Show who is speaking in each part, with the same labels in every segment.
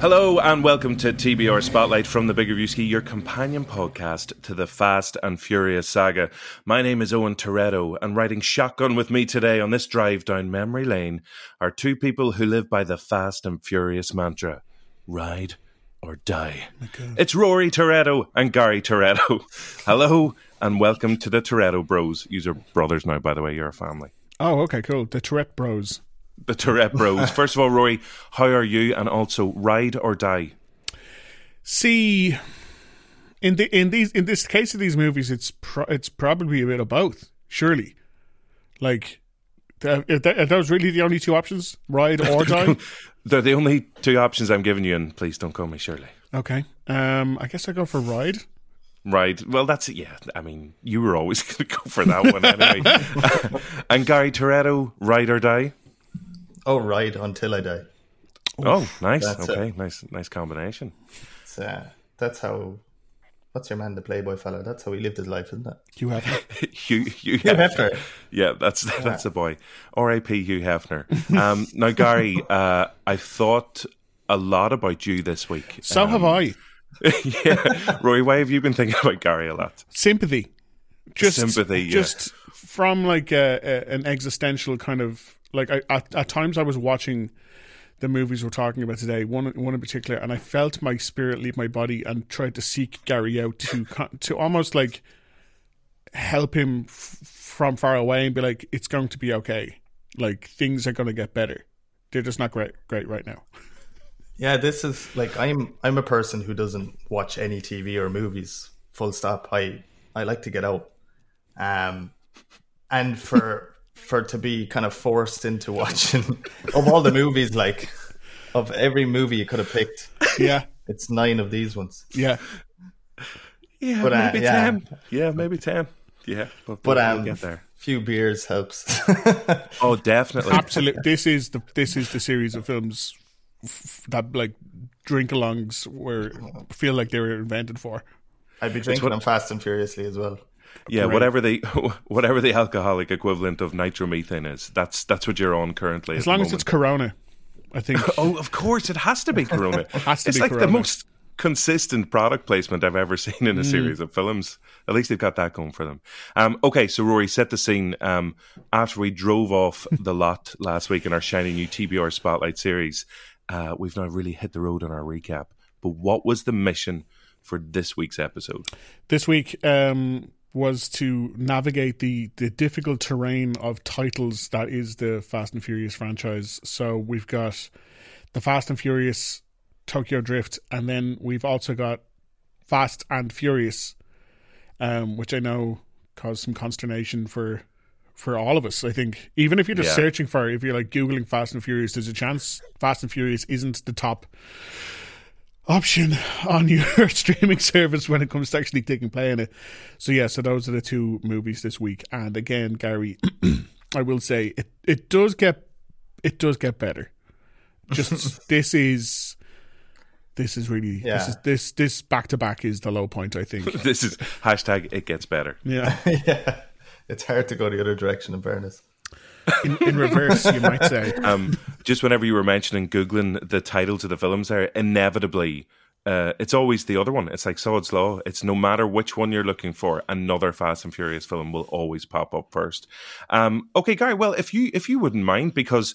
Speaker 1: Hello and welcome to TBR Spotlight from the Big Reviewski, your companion podcast to the Fast and Furious saga. My name is Owen Toretto, and riding shotgun with me today on this drive down memory lane are two people who live by the Fast and Furious mantra ride or die. It's Rory Toretto and Gary Toretto. Hello and welcome to the Toretto Bros. You're brothers now, by the way, you're a family.
Speaker 2: Oh, okay, cool. The Tourette Bros.
Speaker 1: The Tourette Bros. First of all, Rory, how are you? And also, ride or die?
Speaker 2: See, in the in these in this case of these movies, it's pro- it's probably a bit of both. Surely, like, th- are th- are those really the only two options? Ride or die?
Speaker 1: They're the only two options I'm giving you, and please don't call me Shirley.
Speaker 2: okay. Um, I guess I go for ride.
Speaker 1: Right. Well, that's it. yeah. I mean, you were always going to go for that one anyway. and Gary Toretto, ride or die?
Speaker 3: Oh, right, until I die.
Speaker 1: Oh, nice.
Speaker 3: That's
Speaker 1: okay, nice, nice combination.
Speaker 3: It's, uh, that's how. What's your man, the Playboy fella? That's how he lived his life, isn't it?
Speaker 2: You have
Speaker 1: Hugh, Hugh
Speaker 3: Hugh
Speaker 1: Hefner.
Speaker 3: Hefner.
Speaker 1: Yeah, that's that's a boy. R.A.P. Hugh Hefner. Um, now, Gary, uh, I thought a lot about you this week.
Speaker 2: so have I.
Speaker 1: yeah, Roy, why have you been thinking about Gary a lot?
Speaker 2: Sympathy. Just
Speaker 1: Sympathy, yeah.
Speaker 2: Just from like a, a, an existential kind of like I, at, at times I was watching the movies we're talking about today, one one in particular, and I felt my spirit leave my body and tried to seek Gary out to to almost like help him f- from far away and be like, it's going to be okay. Like things are going to get better. They're just not great great right now.
Speaker 3: Yeah, this is like I'm. I'm a person who doesn't watch any TV or movies. Full stop. I I like to get out. Um, and for for to be kind of forced into watching of all the movies, like of every movie you could have picked,
Speaker 2: Yeah,
Speaker 3: it's nine of these ones.
Speaker 2: yeah.
Speaker 1: Yeah,
Speaker 3: But, uh,
Speaker 1: maybe
Speaker 3: yeah.
Speaker 1: ten. Yeah, maybe ten. Yeah, but,
Speaker 3: But
Speaker 1: we'll
Speaker 3: um,
Speaker 1: get there.
Speaker 3: few beers helps.
Speaker 1: Oh, definitely.
Speaker 2: Absolutely. This is the this is the series of films f- that like drink-alongs were feel like they were invented for.
Speaker 3: I'd be drinking them fast and furiously as well.
Speaker 1: Yeah,
Speaker 2: Great.
Speaker 1: whatever the whatever the alcoholic equivalent of nitromethane is, that's that's what you're on currently.
Speaker 2: As long as it's Corona, I think.
Speaker 1: oh, of course, it has to be Corona.
Speaker 2: Has to
Speaker 1: it's
Speaker 2: be
Speaker 1: like the most consistent product placement I've ever seen in a series of films. At least they've got that going for them. Um, okay, so Rory, set the scene. Um, after we drove off the lot last week in our shiny new TBR Spotlight series, uh, we've now really hit the road on our recap. But what was the mission for this week's episode?
Speaker 2: this week um, was to navigate the the difficult terrain of titles that is the Fast and Furious franchise. So we've got the Fast and Furious Tokyo Drift, and then we've also got Fast and Furious, um, which I know caused some consternation for for all of us. I think even if you're just
Speaker 1: Yeah.
Speaker 2: searching for, if you're like googling Fast and Furious, there's a chance Fast and Furious isn't the top option on your streaming service when it comes to actually taking play in it. So yeah, so those are the two movies this week. And again, Gary, I will say it it does get it does get better. Just this is this is really this is this this back to back is the low point, I think.
Speaker 1: This is hashtag it gets better.
Speaker 2: Yeah.
Speaker 3: yeah, it's hard to go the other direction. In fairness,
Speaker 2: In, in reverse, you might say.
Speaker 1: um, just whenever you were mentioning googling the titles of the films there, inevitably uh, it's always the other one. It's like Sod's Law. It's no matter which one you're looking for, another Fast and Furious film will always pop up first. Um, okay, Gary. Well, if you if you wouldn't mind, because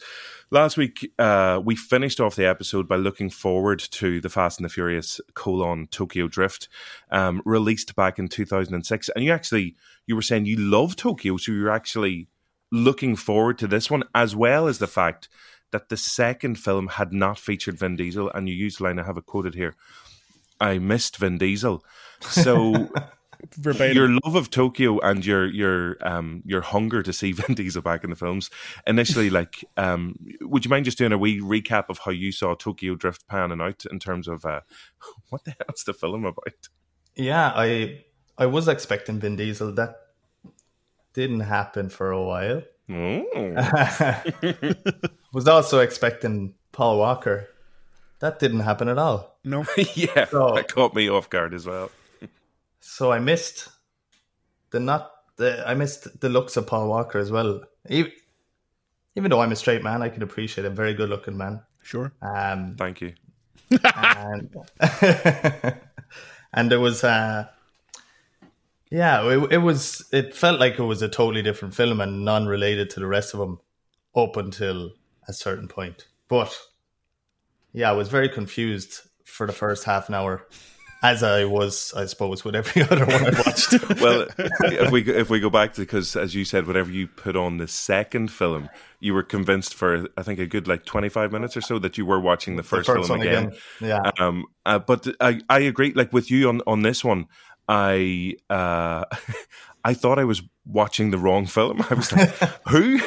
Speaker 1: last week uh, we finished off the episode by looking forward to the Fast and the Furious colon Tokyo Drift, um, released back in 2006, and you actually you were saying you love Tokyo, so you're actually looking forward to this one, as well as the fact that the second film had not featured Vin Diesel, and you used the line I have it quoted here. I missed Vin Diesel. So
Speaker 2: Verbatim.
Speaker 1: your love of Tokyo and your your um your hunger to see Vin Diesel back in the films initially, like, um, would you mind just doing a wee recap of how you saw Tokyo Drift panning out in terms of uh, what the hell's the film about?
Speaker 3: yeah, I I was expecting Vin Diesel. That didn't happen for a while.
Speaker 1: Oh.
Speaker 3: was also expecting Paul Walker. That didn't happen at all.
Speaker 2: no.
Speaker 1: yeah,
Speaker 3: So-
Speaker 1: that caught me off guard as well.
Speaker 3: So I missed the not the I missed the looks of Paul Walker as well. Even, even though I'm a straight man, I can appreciate a very good looking man.
Speaker 2: Sure.
Speaker 3: Um,
Speaker 1: Thank you.
Speaker 3: and, and it was uh yeah it, it was it felt like it was a totally different film and non-related to the rest of them up until a certain point but yeah i was very confused for the first half an hour as I was, I suppose, with every other one I watched.
Speaker 1: well, if we if we go back to because as you said, whatever you put on the second film, you were convinced for I think a good like twenty five minutes or so that you were watching the first,
Speaker 3: the first
Speaker 1: film again.
Speaker 3: again. Yeah.
Speaker 1: Um. Uh, but I I agree. Like with you on on this one, I uh. I thought I was watching the wrong film. I was like, "Who,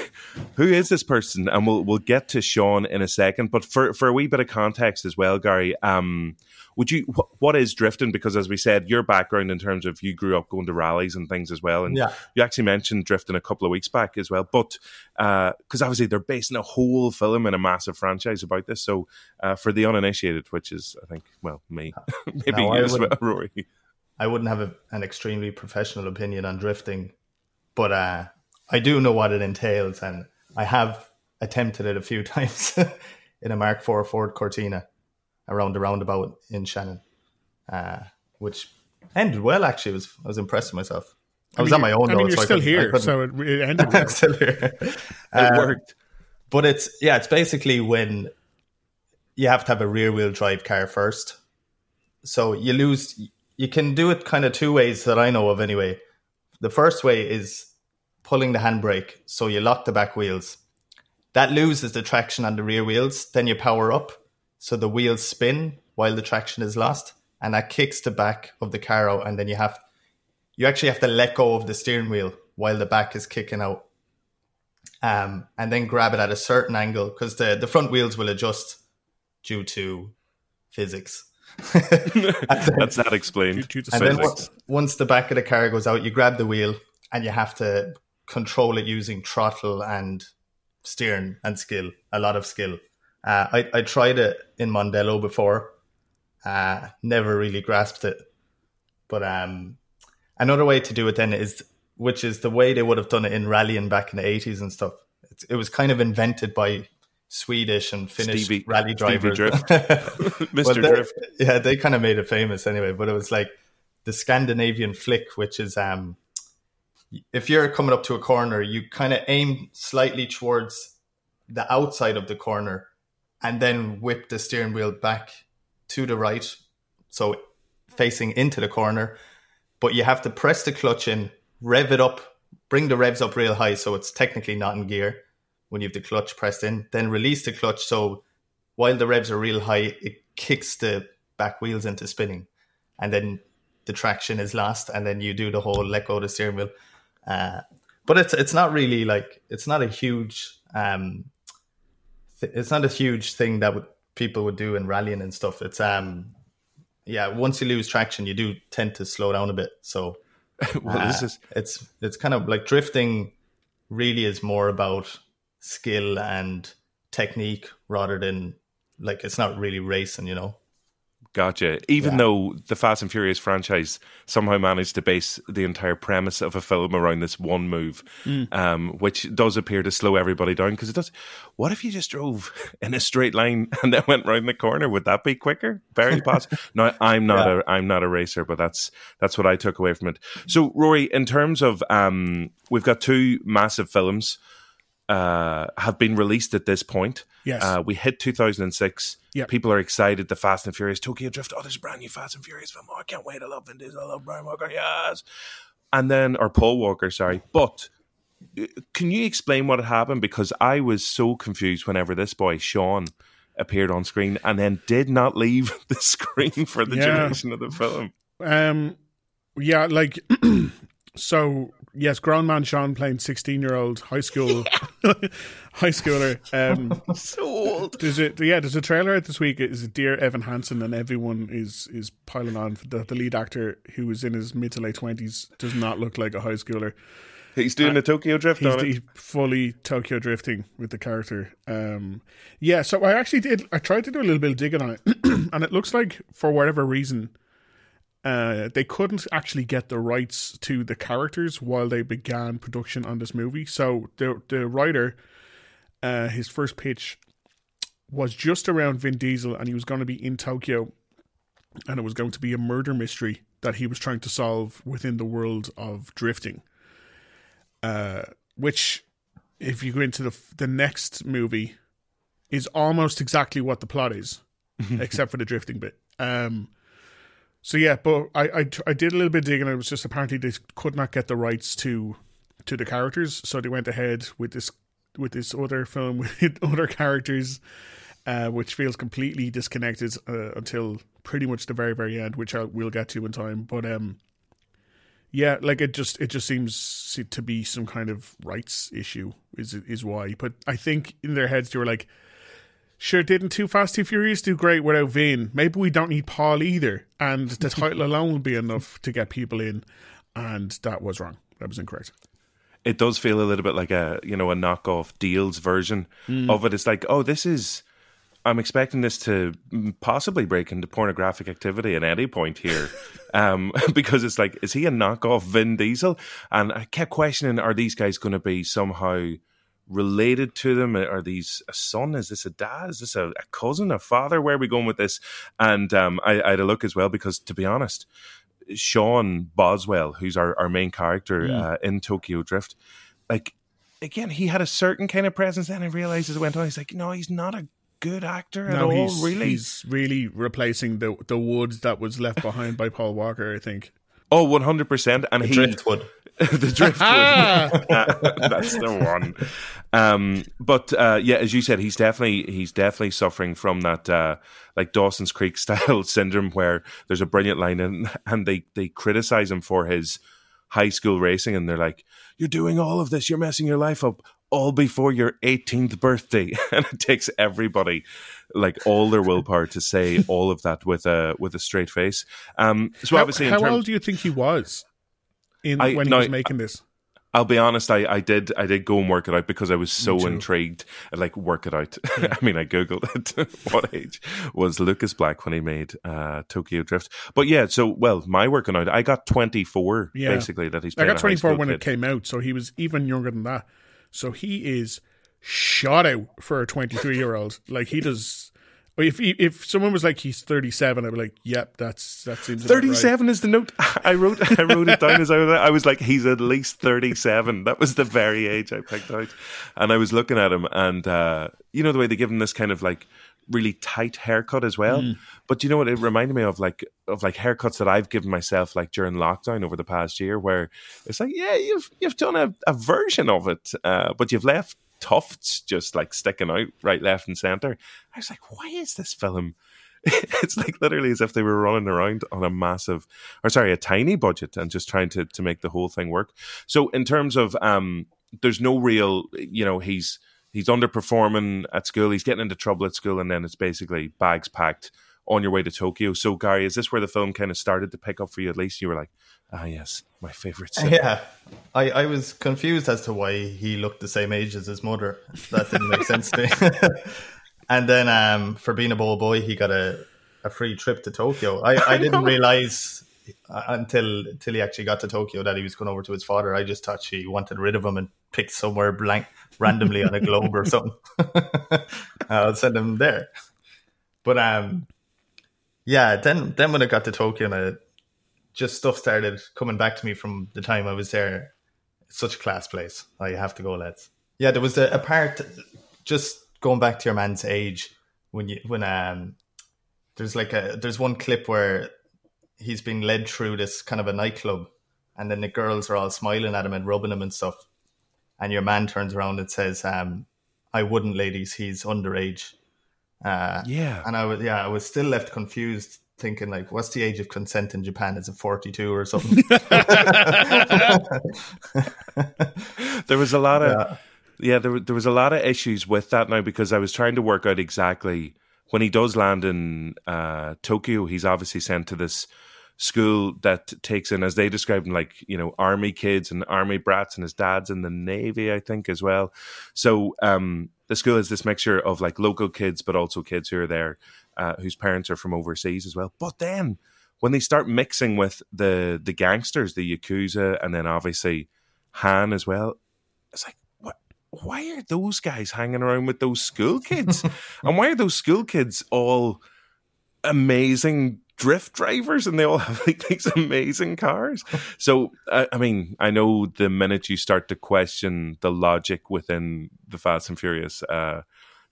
Speaker 1: who is this person?" And we'll we'll get to Sean in a second. But for for a wee bit of context as well, Gary, um, would you wh- what is drifting? Because as we said, your background in terms of you grew up going to rallies and things as well, and
Speaker 3: Yeah.
Speaker 1: you actually mentioned drifting a couple of weeks back as well. But because obviously they're basing a whole film in a massive franchise about this, so uh, for the uninitiated, which is I think well me, maybe
Speaker 3: No,
Speaker 1: you as well. Rory.
Speaker 3: I wouldn't have a, an extremely professional opinion on drifting, but uh, I do know what it entails, and I have attempted it a few times in a Mark IV Ford Cortina around the roundabout in Shannon, uh, which ended well. Actually, it was I was impressed with myself. I, was
Speaker 2: mean,
Speaker 3: on my own.
Speaker 2: I mean,
Speaker 3: though,
Speaker 2: you're
Speaker 3: so
Speaker 2: still
Speaker 3: I
Speaker 2: here, so it, it ended. Well.
Speaker 3: still here.
Speaker 1: It
Speaker 3: Uh,
Speaker 1: worked.
Speaker 3: but it's yeah, it's basically when you have to have a rear wheel drive car first. So you lose. You can do it kind of two ways that I know of anyway. The first way is pulling the handbrake, so you lock the back wheels. That loses the traction on the rear wheels. Then you power up, so the wheels spin while the traction is lost, and that kicks the back of the car out. And then you have, you actually have to let go of the steering wheel while the back is kicking out um, and then grab it at a certain angle because the, the front wheels will adjust due to physics.
Speaker 1: That's that explained.
Speaker 2: Due to
Speaker 3: and then once, once the back of the car goes out, you grab the wheel and you have to control it using throttle and steering and skill, a lot of skill. Uh, I, I tried it in Mondello before, uh, never really grasped it. But um, another way to do it then is, which is the way they would have done it in rallying back in the 80s and stuff. It's, it was kind of invented by Swedish and Finnish
Speaker 1: Stevie-
Speaker 3: rally drivers.
Speaker 1: Drift. Mr. Drift.
Speaker 3: Yeah, they kind of made it famous anyway. But it was like the Scandinavian flick, which is um, if you're coming up to a corner, you kind of aim slightly towards the outside of the corner, and then whip the steering wheel back to the right, so facing into the corner. But you have to press the clutch in, rev it up, bring the revs up real high, so it's technically not in gear when you have the clutch pressed in. Then release the clutch, so while the revs are real high, it kicks the back wheels into spinning, and then the traction is lost, and then you do the whole let go of the steering wheel. Uh, but it's it's not really like it's not a huge um, th- it's not a huge thing that would people would do in rallying and stuff. It's um, yeah, once you lose traction, you do tend to slow down a bit. So
Speaker 1: well, this
Speaker 3: uh,
Speaker 1: is
Speaker 3: it's it's kind of like drifting. Really, is more about skill and technique rather than like it's not really racing. You know.
Speaker 1: Gotcha. Even
Speaker 3: Yeah.
Speaker 1: though the Fast and Furious franchise somehow managed to base the entire premise of a film around this one move, um, which does appear to slow everybody down because it does. What if you just drove in a straight line and then went round the corner? Would that be quicker? Very possible. no, I'm not
Speaker 3: Yeah.
Speaker 1: a I'm not a racer, but that's that's what I took away from it. So, Rory, in terms of um, we've got two massive films uh, have been released at this point.
Speaker 2: Yes.
Speaker 1: Uh, we hit 2006.
Speaker 2: Yep.
Speaker 1: People are excited. The Fast and Furious Tokyo Drift. Oh, there's a brand new Fast and Furious film. Oh, I can't wait. I love Diesel. I love Brian Walker. Yes. And then, or Paul Walker, sorry. But uh, can you explain what had happened? Because I was so confused whenever this boy, Sean, appeared on screen and then did not leave the screen for the
Speaker 2: Yeah.
Speaker 1: duration of the film.
Speaker 2: Um, yeah, like so. Yes, grown man Sean playing sixteen year old high school high schooler. Um,
Speaker 1: So old.
Speaker 2: there's a yeah, there's a trailer out this week. Is Dear Evan Hansen, and everyone is is piling on. The, the lead actor, who was in his mid to late twenties, does not look like a high schooler.
Speaker 1: He's doing the Tokyo Drift
Speaker 2: He's, he's fully Tokyo drifting with the character. Um, yeah, so I actually did. I tried to do a little bit of digging on it, and it looks like for whatever reason, uh, they couldn't actually get the rights to the characters while they began production on this movie. So the the writer, uh, his first pitch was just around Vin Diesel, and he was going to be in Tokyo, and it was going to be a murder mystery that he was trying to solve within the world of drifting. Uh, which, if you go into the the next movie, is almost exactly what the plot is, except for the drifting bit. Um, so yeah, but I, I I did a little bit digging. It was just apparently they could not get the rights to to the characters, so they went ahead with this with this other film with other characters, uh, which feels completely disconnected uh, until pretty much the very very end, which I will get to in time. But um, yeah, like it just it just seems to be some kind of rights issue is is why. But I think in their heads they were like, sure, didn't Too Fast Too Furious do great without Vin? Maybe we don't need Paul either, and the title alone will be enough to get people in. And that was wrong. That was incorrect
Speaker 1: it does feel a little bit like a you know a knockoff deals version mm. of it. It's like, oh, this is. I'm expecting this to possibly break into pornographic activity at any point here, um, because it's like, is he a knockoff Vin Diesel? And I kept questioning, are these guys going to be somehow related to them? Are these a son? Is this a dad? Is this a, a cousin, a father? Where are we going with this? And um, I, I had a look as well because, to be honest, Sean Boswell, who's our, our main character mm. uh, in Tokyo Drift, like again, he had a certain kind of presence. Then I realized as it went on, he's like, no, he's not a good actor no, at all.
Speaker 2: He's,
Speaker 1: really,
Speaker 2: he's really replacing the the wood that was left behind by Paul Walker. I think.
Speaker 1: Oh, 100%. And
Speaker 3: the
Speaker 1: he,
Speaker 3: driftwood.
Speaker 1: the driftwood. That's the one. Um, but uh, yeah, as you said, he's definitely he's definitely suffering from that uh, like Dawson's Creek style syndrome, where there's a brilliant line and and they they criticize him for his high school racing, and they're like, "You're doing all of this, you're messing your life up." All before your 18th birthday, and it takes everybody like all their willpower to say all of that with a with a straight face. Um, so
Speaker 2: how,
Speaker 1: obviously,
Speaker 2: how
Speaker 1: term-
Speaker 2: old do you think he was in I, when he no, was making this?
Speaker 1: I'll be honest, I, I did I did go and work it out because I was so intrigued. I'd like work it out. Yeah. I mean, I googled it. what age was Lucas Black when he made uh, Tokyo Drift? But yeah, so well, my working out, I got twenty four yeah. basically that he's. I
Speaker 2: got twenty four when
Speaker 1: kid.
Speaker 2: it came out, so he was even younger than that. So he is shot out for a twenty three year old. Like he does if if someone was like he's 37, I'd be like, "Yep, that's that seems
Speaker 1: 37
Speaker 2: right.
Speaker 1: is the note." I wrote I wrote it down as I was I was like, "He's at least 37." That was the very age I picked out, and I was looking at him, and uh, you know the way they give him this kind of like really tight haircut as well. Mm. But you know what? It reminded me of like of like haircuts that I've given myself like during lockdown over the past year, where it's like, yeah, you've you've done a, a version of it, uh, but you've left tufts just like sticking out right, left, and center. I was like, why is this film? it's like literally as if they were running around on a massive, or sorry, a tiny budget and just trying to to make the whole thing work. So in terms of, um, there's no real, you know, he's he's underperforming at school, he's getting into trouble at school, and then it's basically bags packed on your way to Tokyo. So, Gary, is this where the film kind of started to pick up for you? At least you were like, ah, yes, my favorite.
Speaker 3: Yeah, I, I was confused as to why he looked the same age as his mother. That didn't make sense to me. and then, um, for being a ball boy, he got a, a free trip to Tokyo. I, I, I didn't realize uh, until until he actually got to Tokyo that he was going over to his father. I just thought she wanted rid of him and picked somewhere blank randomly on a globe or something. I'll send him there. But um, yeah, then then when I got to Tokyo and I, just stuff started coming back to me from the time I was there. It's such a class place. I have to go, lads. Yeah, there was a, a part just going back to your man's age when you when um there's like a there's one clip where he's being led through this kind of a nightclub and then the girls are all smiling at him and rubbing him and stuff and your man turns around and says um I wouldn't ladies he's underage
Speaker 1: uh, yeah.
Speaker 3: And I was, yeah, I was still left confused thinking like, what's the age of consent in Japan? Is it 42 or something?
Speaker 1: there was a lot of, yeah, yeah there, there was a lot of issues with that now because I was trying to work out exactly when he does land in uh, Tokyo, he's obviously sent to this school that takes in, as they describe him, like, you know, army kids and army brats, and his dad's in the Navy, I think, as well. So, um, the school is this mixture of like local kids, but also kids who are there, uh, whose parents are from overseas as well. But then when they start mixing with the the gangsters, the yakuza, and then obviously Han as well, it's like what why are those guys hanging around with those school kids? and why are those school kids all amazing drift drivers and they all have like these amazing cars. So, uh, I mean, I know the minute you start to question the logic within the Fast and Furious uh,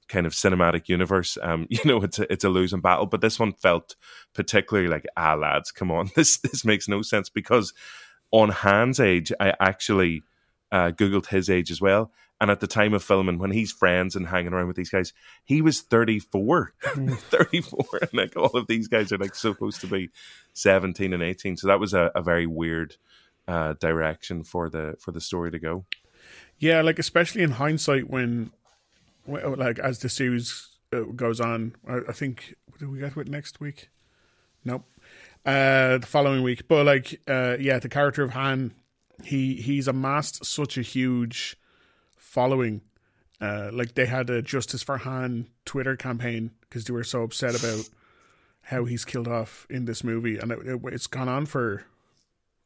Speaker 1: kind of cinematic universe, um, you know, it's a, it's a losing battle. But this one felt particularly like, ah, lads, come on, this this makes no sense because on Han's age, I actually uh, googled his age as well, and at the time of filming, when he's friends and hanging around with these guys, he was 34. Mm. 34. And like all of these guys are like supposed to be 17 and 18. So that was a, a very weird uh, direction for the for the story to go.
Speaker 2: Yeah, like especially in hindsight when, like as the series uh, goes on, I, I think do we get with next week? Nope. Uh, the following week, but like, uh, yeah, the character of Han, he he's amassed such a huge following. Uh, like they had a Justice for Han Twitter campaign because they were so upset about how he's killed off in this movie, and it, it, it's gone on for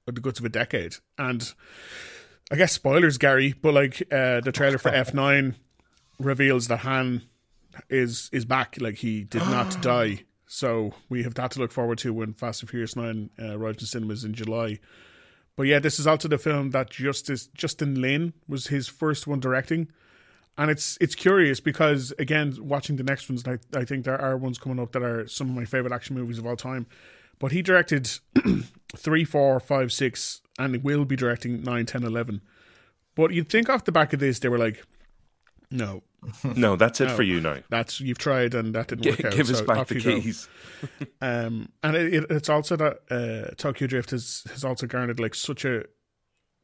Speaker 2: the guts of a decade. And I guess spoilers, Gary, but like uh, the trailer for F nine reveals that Han is is back. Like he did not die. So we have that to look forward to when Fast and Furious Nine uh, arrives in cinemas in July. But yeah, this is also the film that Justice Justin Lin was his first one directing. And it's it's curious because again, watching the next ones, I, I think there are ones coming up that are some of my favorite action movies of all time. But he directed three, four, five, six, and will be directing nine, ten, eleven. But you'd think off the back of this, they were like, no,
Speaker 1: no, that's it no, for you now.
Speaker 2: That's you've tried and that didn't work out.
Speaker 1: Give us
Speaker 2: so
Speaker 1: back the keys.
Speaker 2: um, and it, it's also that uh, Tokyo Drift has has also garnered like such a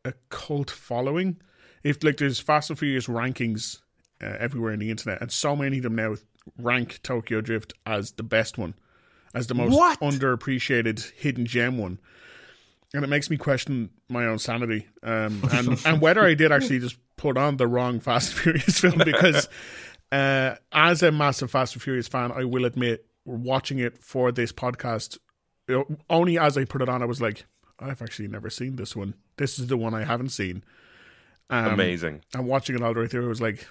Speaker 2: a cult following. If like there's Fast and Furious rankings uh, everywhere in the internet, and so many of them now rank Tokyo Drift as the best one, as the most what? underappreciated hidden gem one and it makes me question my own sanity um, and and whether I did actually just put on the wrong Fast and Furious film because uh, as a massive Fast and Furious fan, I will admit watching it for this podcast, only as I put it on, I was like, I've actually never seen this one. This is the one I haven't seen.
Speaker 1: Um, Amazing.
Speaker 2: And watching it all the way through, I was like,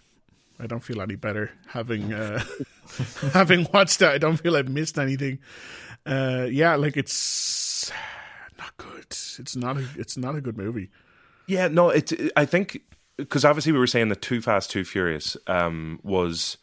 Speaker 2: I don't feel any better having uh, having watched it. I don't feel I've missed anything. Uh, yeah, like it's not good. It's not a it's not a good movie.
Speaker 1: Yeah, no, it. I think because obviously we were saying that Too Fast, Too Furious um, was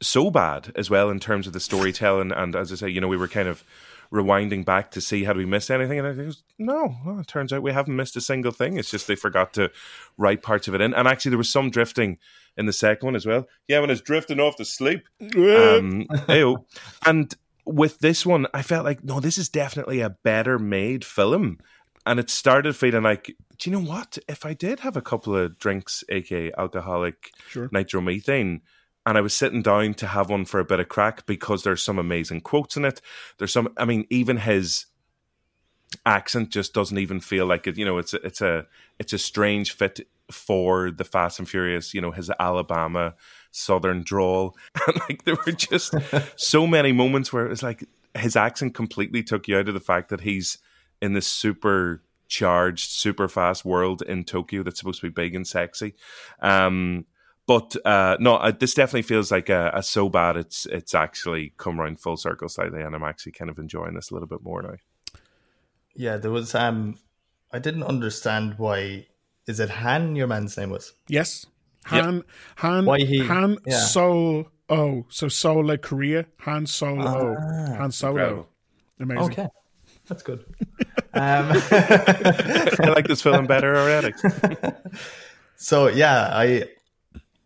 Speaker 1: so bad as well in terms of the storytelling, and as I say, you know, we were kind of rewinding back to see had we missed anything, and I think no, well, it turns out we haven't missed a single thing. It's just they forgot to write parts of it in, and actually there was some drifting in the second one as well. Yeah, when it's drifting off to sleep, um, and with this one, I felt like no, this is definitely a better made film and it started feeling like, do you know what? If I did have a couple of drinks, aka alcoholic
Speaker 2: sure.
Speaker 1: nitromethane, and I was sitting down to have one for a bit of crack because there's some amazing quotes in it. There's some, I mean, even his accent just doesn't even feel like it. You know, it's a, it's a it's a strange fit for the Fast and Furious. You know, his Alabama Southern drawl, and like there were just so many moments where it was like his accent completely took you out of the fact that he's in this super charged, super fast world in Tokyo that's supposed to be big and sexy. Um, but uh, no, uh, this definitely feels like a, a, so bad it's it's actually come around full circle slightly, and I'm actually kind of enjoying this a little bit more now.
Speaker 3: Yeah, there was um, I didn't understand why. Is it Han? Your man's name was
Speaker 2: yes, Han. Yep. Han. Why he? Han yeah. Seoul. Oh, so Solo like Korea. Han Solo. Ah, Han Solo. Incredible. Amazing.
Speaker 3: Okay. That's good. um,
Speaker 1: I like this film better already.
Speaker 3: so yeah, I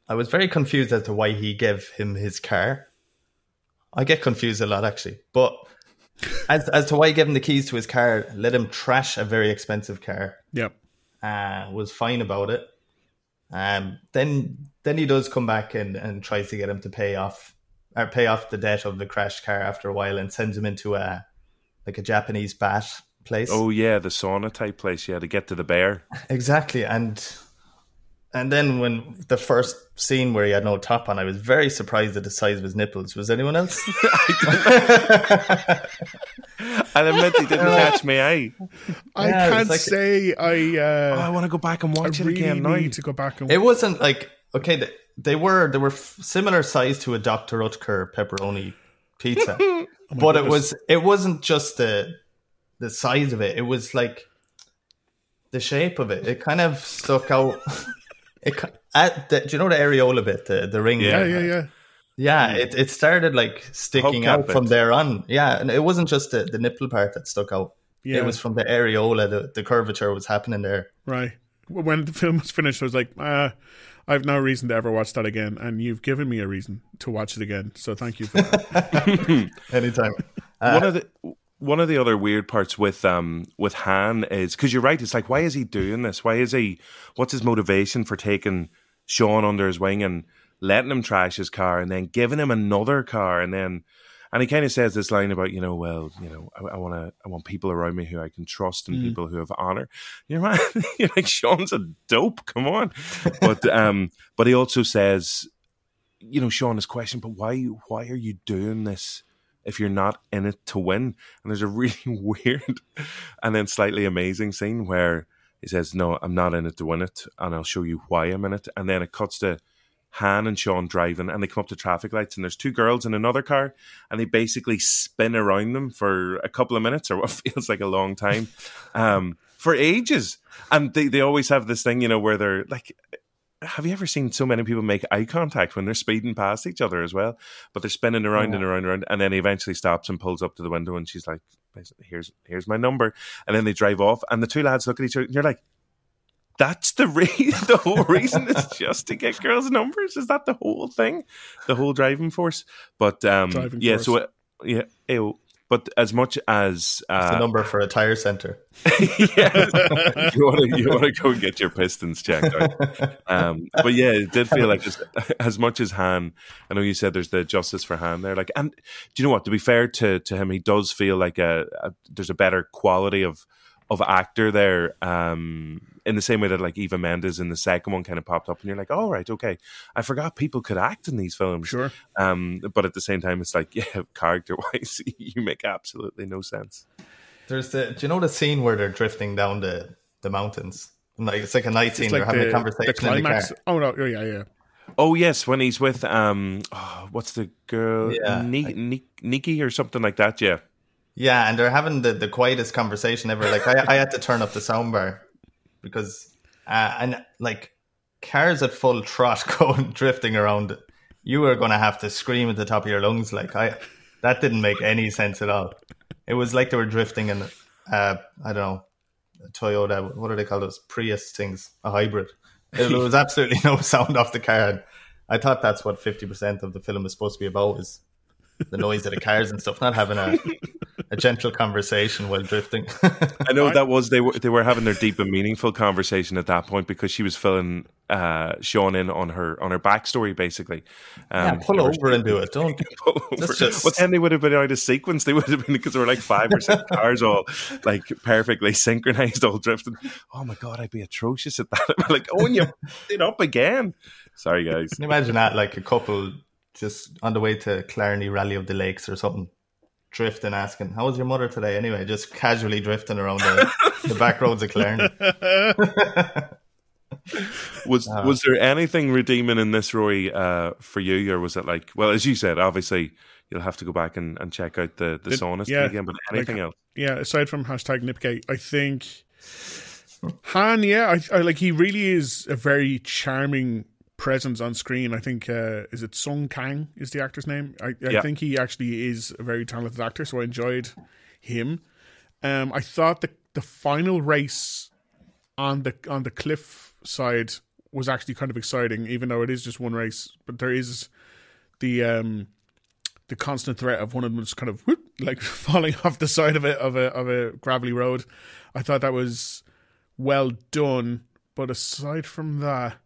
Speaker 3: I was very confused as to why he gave him his car. I get confused a lot actually, but as as to why he gave him the keys to his car, let him trash a very expensive car.
Speaker 2: Yep,
Speaker 3: uh, was fine about it. Um, then then he does come back and and tries to get him to pay off or pay off the debt of the crashed car after a while, and sends him into a like a Japanese bath place.
Speaker 1: Oh yeah, the sauna type place. Yeah, to get to the bear.
Speaker 3: Exactly, and and then when the first scene where he had no top on, I was very surprised at the size of his nipples. Was anyone else?
Speaker 1: And I admit they didn't catch me.
Speaker 2: I I yeah, can't like, say I. Uh,
Speaker 1: oh, I want to go back and watch
Speaker 2: I
Speaker 1: it
Speaker 2: really
Speaker 1: again.
Speaker 2: Need to go back and.
Speaker 3: It wasn't like okay, they, they were they were f- similar size to a Dr. Oetker pepperoni pizza,
Speaker 2: Oh
Speaker 3: but it was it wasn't just the the size of it. It was like the shape of it. It kind of stuck out. It at uh, the, do you know the areola bit, the the ring?
Speaker 2: yeah,
Speaker 1: Yeah.
Speaker 2: yeah, yeah.
Speaker 3: Yeah, it, it started like sticking
Speaker 1: Hubcap
Speaker 3: out
Speaker 1: bit.
Speaker 3: from there on. Yeah, and it wasn't just the, the nipple part that stuck out.
Speaker 2: Yeah.
Speaker 3: It was from the areola, the, the curvature was happening there.
Speaker 2: Right. When the film was finished, I was like, ah, uh, I have no reason to ever watch that again, and you've given me a reason to watch it again. So thank you for that.
Speaker 3: Anytime.
Speaker 1: one uh, of the one of the other weird parts with um with Han is because you're right. It's like why is he doing this? Why is he? What's his motivation for taking Sean under his wing and letting him trash his car and then giving him another car and then and he kind of says this line about you know well you know I, I want to I want people around me who I can trust and people who have honor. You're right. You're like Sean's a dope. Come on, but um but he also says you know Sean is questioned, but why why are you doing this? If you're not in it to win. And there's a really weird and then slightly amazing scene where he says, No, I'm not in it to win it, and I'll show you why I'm in it. And then it cuts to Han and Sean driving, and they come up to traffic lights, and there's two girls in another car, and they basically spin around them for a couple of minutes or what feels like a long time. Um, for ages. And they, they always have this thing, you know, where they're like have you ever seen so many people make eye contact when they're speeding past each other as well? But they're spinning around and around and around, and then he eventually stops and pulls up to the window, and she's like, "Here's here's my number," and then they drive off, and the two lads look at each other, and you're like. That's the re- the whole reason is just to get girls' numbers. Is that the whole thing, the whole driving force? But um,
Speaker 2: Driving
Speaker 1: yeah,
Speaker 2: force.
Speaker 1: so it, yeah, ew. But as much as
Speaker 3: the
Speaker 1: uh,
Speaker 3: number for a tire center.
Speaker 1: yeah, you want to you want to go and get your pistons checked out. Um, but yeah, it did feel like as, as much as Han. I know you said there's the justice for Han there. Like, and do you know what? To be fair to to him, he does feel like a, a there's a better quality of of actor there. Um, in the same way that like Eva Mendes in the second one kind of popped up, and you're like, oh right, okay, I forgot people could act in these films.
Speaker 2: Sure.
Speaker 1: Um, but at the same time, it's like, yeah, character wise, you make absolutely no sense.
Speaker 3: There's the. Do you know the scene where they're drifting down the the mountains? Like it's like a night scene.
Speaker 2: It's
Speaker 3: they're
Speaker 2: like
Speaker 3: having
Speaker 2: the,
Speaker 3: a conversation
Speaker 2: the
Speaker 3: in the
Speaker 2: climax.
Speaker 3: car.
Speaker 2: Oh no! Oh yeah, yeah.
Speaker 1: Oh yes, when he's with um, oh, what's the girl?
Speaker 3: Yeah.
Speaker 1: Ni- Ni- Nikki or something like that. Yeah.
Speaker 3: Yeah, and they're having the, the quietest conversation ever. Like I, I had to turn up the soundbar because uh, and like cars at full trot going drifting around, you were going to have to scream at the top of your lungs. Like I, that didn't make any sense at all. It was like they were drifting in, uh, I don't know, a Toyota. What do they call those Prius things? A hybrid. There was absolutely no sound off the car. And I thought that's what fifty percent of the film is supposed to be about is the noise of the cars and stuff, not having a, a gentle conversation while drifting.
Speaker 1: I know that was they were they were having their deep and meaningful conversation at that point because she was filling uh, Sean in on her on her backstory basically.
Speaker 3: yeah,
Speaker 1: Um,
Speaker 3: pull
Speaker 1: they were-
Speaker 3: over and do it. Don't.
Speaker 1: pull over.
Speaker 3: That's just-
Speaker 1: But then they would have been out of sequence. They would have been because there were like five or six cars all like perfectly synchronized, all drifting. Oh my god, I'd be atrocious at that. Like, oh, and you it up again. Sorry, guys.
Speaker 3: Can you imagine that? Like a couple just on the way to Killarney Rally of the Lakes or something, drifting, asking, "How was your mother today?" Anyway, just casually drifting around the, the back roads of Killarney.
Speaker 1: Was
Speaker 3: Uh,
Speaker 1: was there anything redeeming in this, Roy, uh, for you, or was it like, well, as you said, obviously you'll have to go back and, and check out the the
Speaker 2: Did-
Speaker 1: sauna
Speaker 2: yeah,
Speaker 1: again, but anything else?
Speaker 2: yeah, aside from hashtag Nipgate, I think Han, yeah, I, I like he really is a very charming presence on screen. I think uh, is it Sung Kang is the actor's name. I, I
Speaker 1: Yeah.
Speaker 2: think he actually is a very talented actor, so I enjoyed him. Um, I thought the the final race on the on the cliff side was actually kind of exciting, even though it is just one race. But there is the um the constant threat of one of them just kind of whoop, like falling off the side of a of a of a gravelly road. I thought that was well done, but aside from that,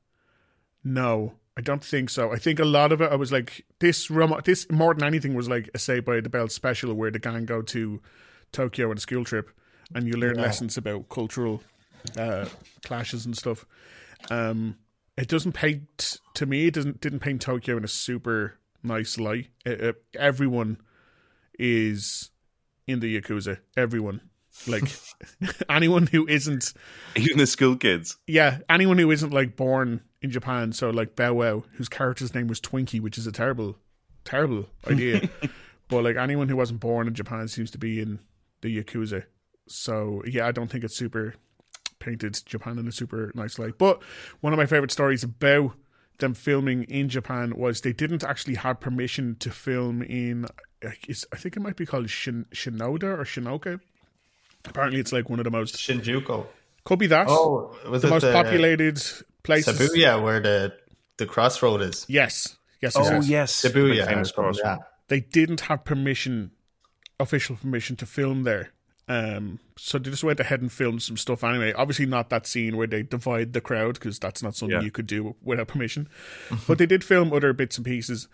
Speaker 2: no, I don't think so. I think a lot of it, I was like this. Rom- this more than anything was like a Saved by the Bell special where the gang go to Tokyo on a school trip, and you learn lessons about cultural uh, clashes and stuff. Um, it doesn't paint to me. It doesn't didn't paint Tokyo in a super nice light. It, it- everyone is in the yakuza. Everyone. Like anyone who isn't,
Speaker 1: Even the school kids.
Speaker 2: yeah, anyone who isn't like born in Japan. So like Bow Wow, whose character's name was Twinkie, which is a terrible, terrible idea. but like anyone who wasn't born in Japan seems to be in the yakuza. So yeah, I don't think it's super painted Japan in a super nice light. But one of my favorite stories about them filming in Japan was they didn't actually have permission to film in. I think it might be called Shin, Shinoda or Shinoka. Apparently, it's like one of the most
Speaker 3: Shinjuku.
Speaker 2: could be that
Speaker 3: Oh, was
Speaker 2: the
Speaker 3: it
Speaker 2: most
Speaker 3: the
Speaker 2: populated places.
Speaker 3: Shibuya where the the crossroad is?
Speaker 2: Yes, yes, yes,
Speaker 1: Oh
Speaker 2: yes.
Speaker 1: yes,
Speaker 3: Shibuya.
Speaker 1: Famous crossroad.
Speaker 3: yeah.
Speaker 2: They didn't have permission, official permission to film there. Um, so they just went ahead and filmed some stuff anyway. Obviously, not that scene where they divide the crowd because that's not something
Speaker 1: Yeah.
Speaker 2: you could do without permission. but they did film other bits and pieces.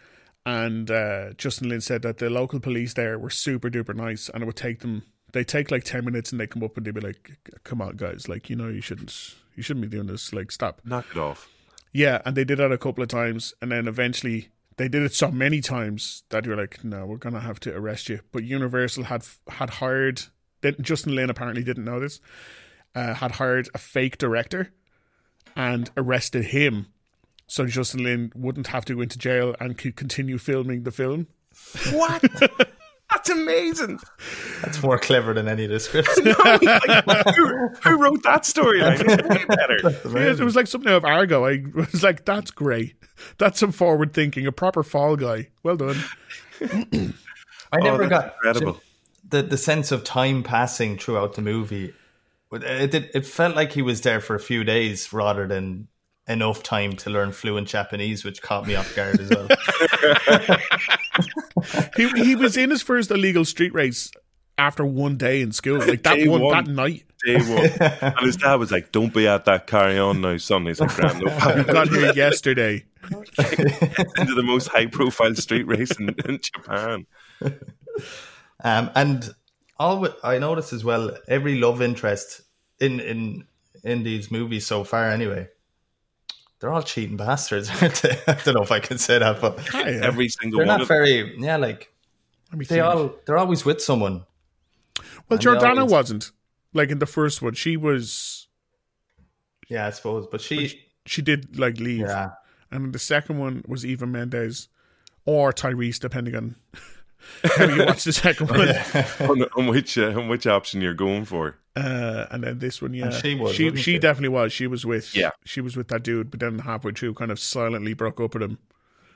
Speaker 2: And uh, Justin Lin said that the local police there were super duper nice, and it would take them. They take like ten minutes, and they come up and they'd be like, "Come on, guys! Like you know, you shouldn't, you shouldn't be doing this. Like, stop."
Speaker 1: Knock it off.
Speaker 2: Yeah, and they did that a couple of times, and then eventually they did it so many times that you're like, no, we're gonna have to arrest you. But Universal had had hired. Justin Lin apparently didn't know this. Uh, had hired a fake director and arrested him, so Justin Lin wouldn't have to go into jail and could continue filming the film.
Speaker 1: What? That's amazing.
Speaker 3: That's more clever than any of the scripts.
Speaker 1: Like, who, who wrote that storyline? It's way better.
Speaker 2: Yeah, it was like something out of Argo. I was like, that's great. That's some forward thinking. A proper fall guy. Well done.
Speaker 3: I oh, never
Speaker 1: Oh,
Speaker 3: got
Speaker 1: incredible.
Speaker 3: the the sense of time passing throughout the movie. It did, it felt like he was there for a few days rather than enough time to learn fluent Japanese, which caught me off guard as well.
Speaker 2: he he was in his first illegal street race after one day in school, like that one,
Speaker 1: one.
Speaker 2: that night.
Speaker 1: Day one. And his dad was like, "Don't be at that carry on now, son." He's like, "Grand, no
Speaker 2: We
Speaker 1: problem."
Speaker 2: got here yesterday.
Speaker 1: into the most high profile street race in, in Japan.
Speaker 3: Um, and all I noticed as well, every love interest in in in these movies so far, anyway, they're all cheating bastards. aren't they? I don't know if I can say that, but
Speaker 2: Hi, uh,
Speaker 1: Every single
Speaker 3: they're
Speaker 1: one
Speaker 3: not
Speaker 1: of
Speaker 3: very. Yeah, like they
Speaker 2: think.
Speaker 3: all they're always with someone.
Speaker 2: well, Jordana
Speaker 3: always-
Speaker 2: wasn't like in the first one. She was.
Speaker 3: Yeah, I suppose, but she.
Speaker 2: She did like leave,
Speaker 3: Yeah,
Speaker 2: and the second one was Eva Mendes or Tyrese, depending on how you watch the second one.
Speaker 1: on, on which uh, on which option you're going for.
Speaker 2: Uh, and then this one, yeah,
Speaker 3: And she was,
Speaker 2: she, she
Speaker 3: she?
Speaker 2: definitely was. She was with,
Speaker 1: Yeah.
Speaker 2: she was with that dude, but then halfway through, kind of silently broke up with him.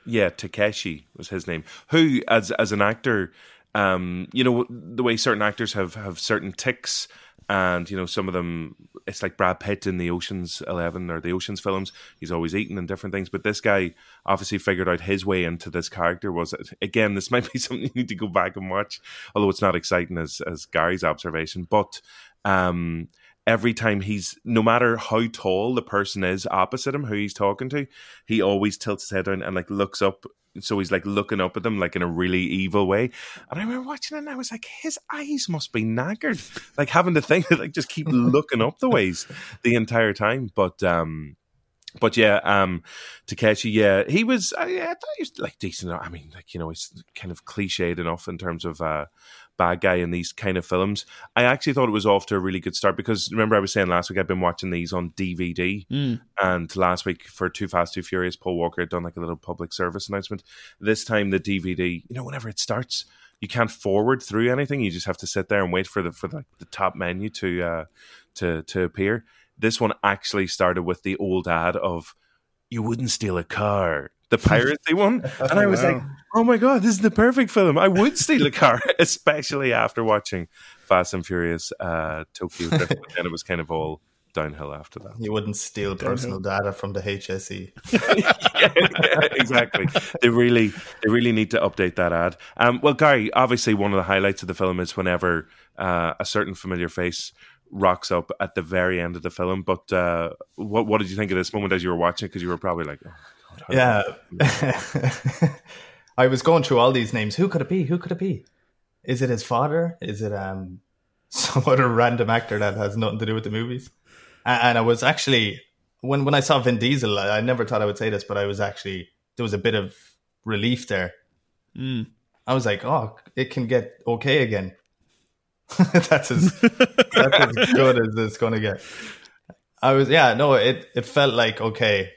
Speaker 1: Yeah, Takeshi was his name. Who, as as an actor, um, you know the way certain actors have have certain ticks, and you know some of them. It's like Brad Pitt in the Ocean's Eleven or the Ocean's films. He's always eating and different things. But this guy obviously figured out his way into this character. Was again, this might be something you need to go back and watch. Although it's not exciting as as Gary's observation, but. Um, every time he's no matter how tall the person is opposite him who he's talking to he always tilts his head down and like looks up so he's like looking up at them like in a really evil way and i remember watching it and i was like his eyes must be knackered like having to think like just keep looking up the ways the entire time but um but yeah, um, Takeshi, yeah, he was. I, I thought he was like decent. I mean, like you know, he's kind of cliched enough in terms of uh, bad guy in these kind of films. I actually thought it was off to a really good start because remember I was saying last week I've been watching these on DVD, and last week for Too Fast Too Furious, Paul Walker had done like a little public service announcement. This time the DVD, you know, whenever it starts, you can't forward through anything. You just have to sit there and wait for the for the, the top menu to uh, to to appear. This one actually started with the old ad of "You wouldn't steal a car." The piracy one, and I was
Speaker 2: Wow.
Speaker 1: like, "Oh my god, this is the perfect film! I would steal a car, especially after watching Fast and Furious uh, Tokyo Drift." Then it was kind of all downhill after that.
Speaker 3: you wouldn't steal personal data from the. HSE.
Speaker 1: yeah, exactly. They really, they really need to update that ad. Um, well, Gary, obviously, one of the highlights of the film is whenever uh, a certain familiar face rocks up at the very end of the film. But uh, what what did you think of this moment as you were watching? Because you were probably like, oh,
Speaker 3: Yeah. I was going through all these names. Who could it be? Who could it be? Is it his father? Is it um some other random actor that has nothing to do with the movies? And, I was actually when when I saw Vin Diesel, I, I never thought I would say this, but I was actually there was a bit of relief there.
Speaker 2: Mm.
Speaker 3: I was like, oh, it can get okay again. that's as that's as good as it's gonna get. I was yeah no it it felt like okay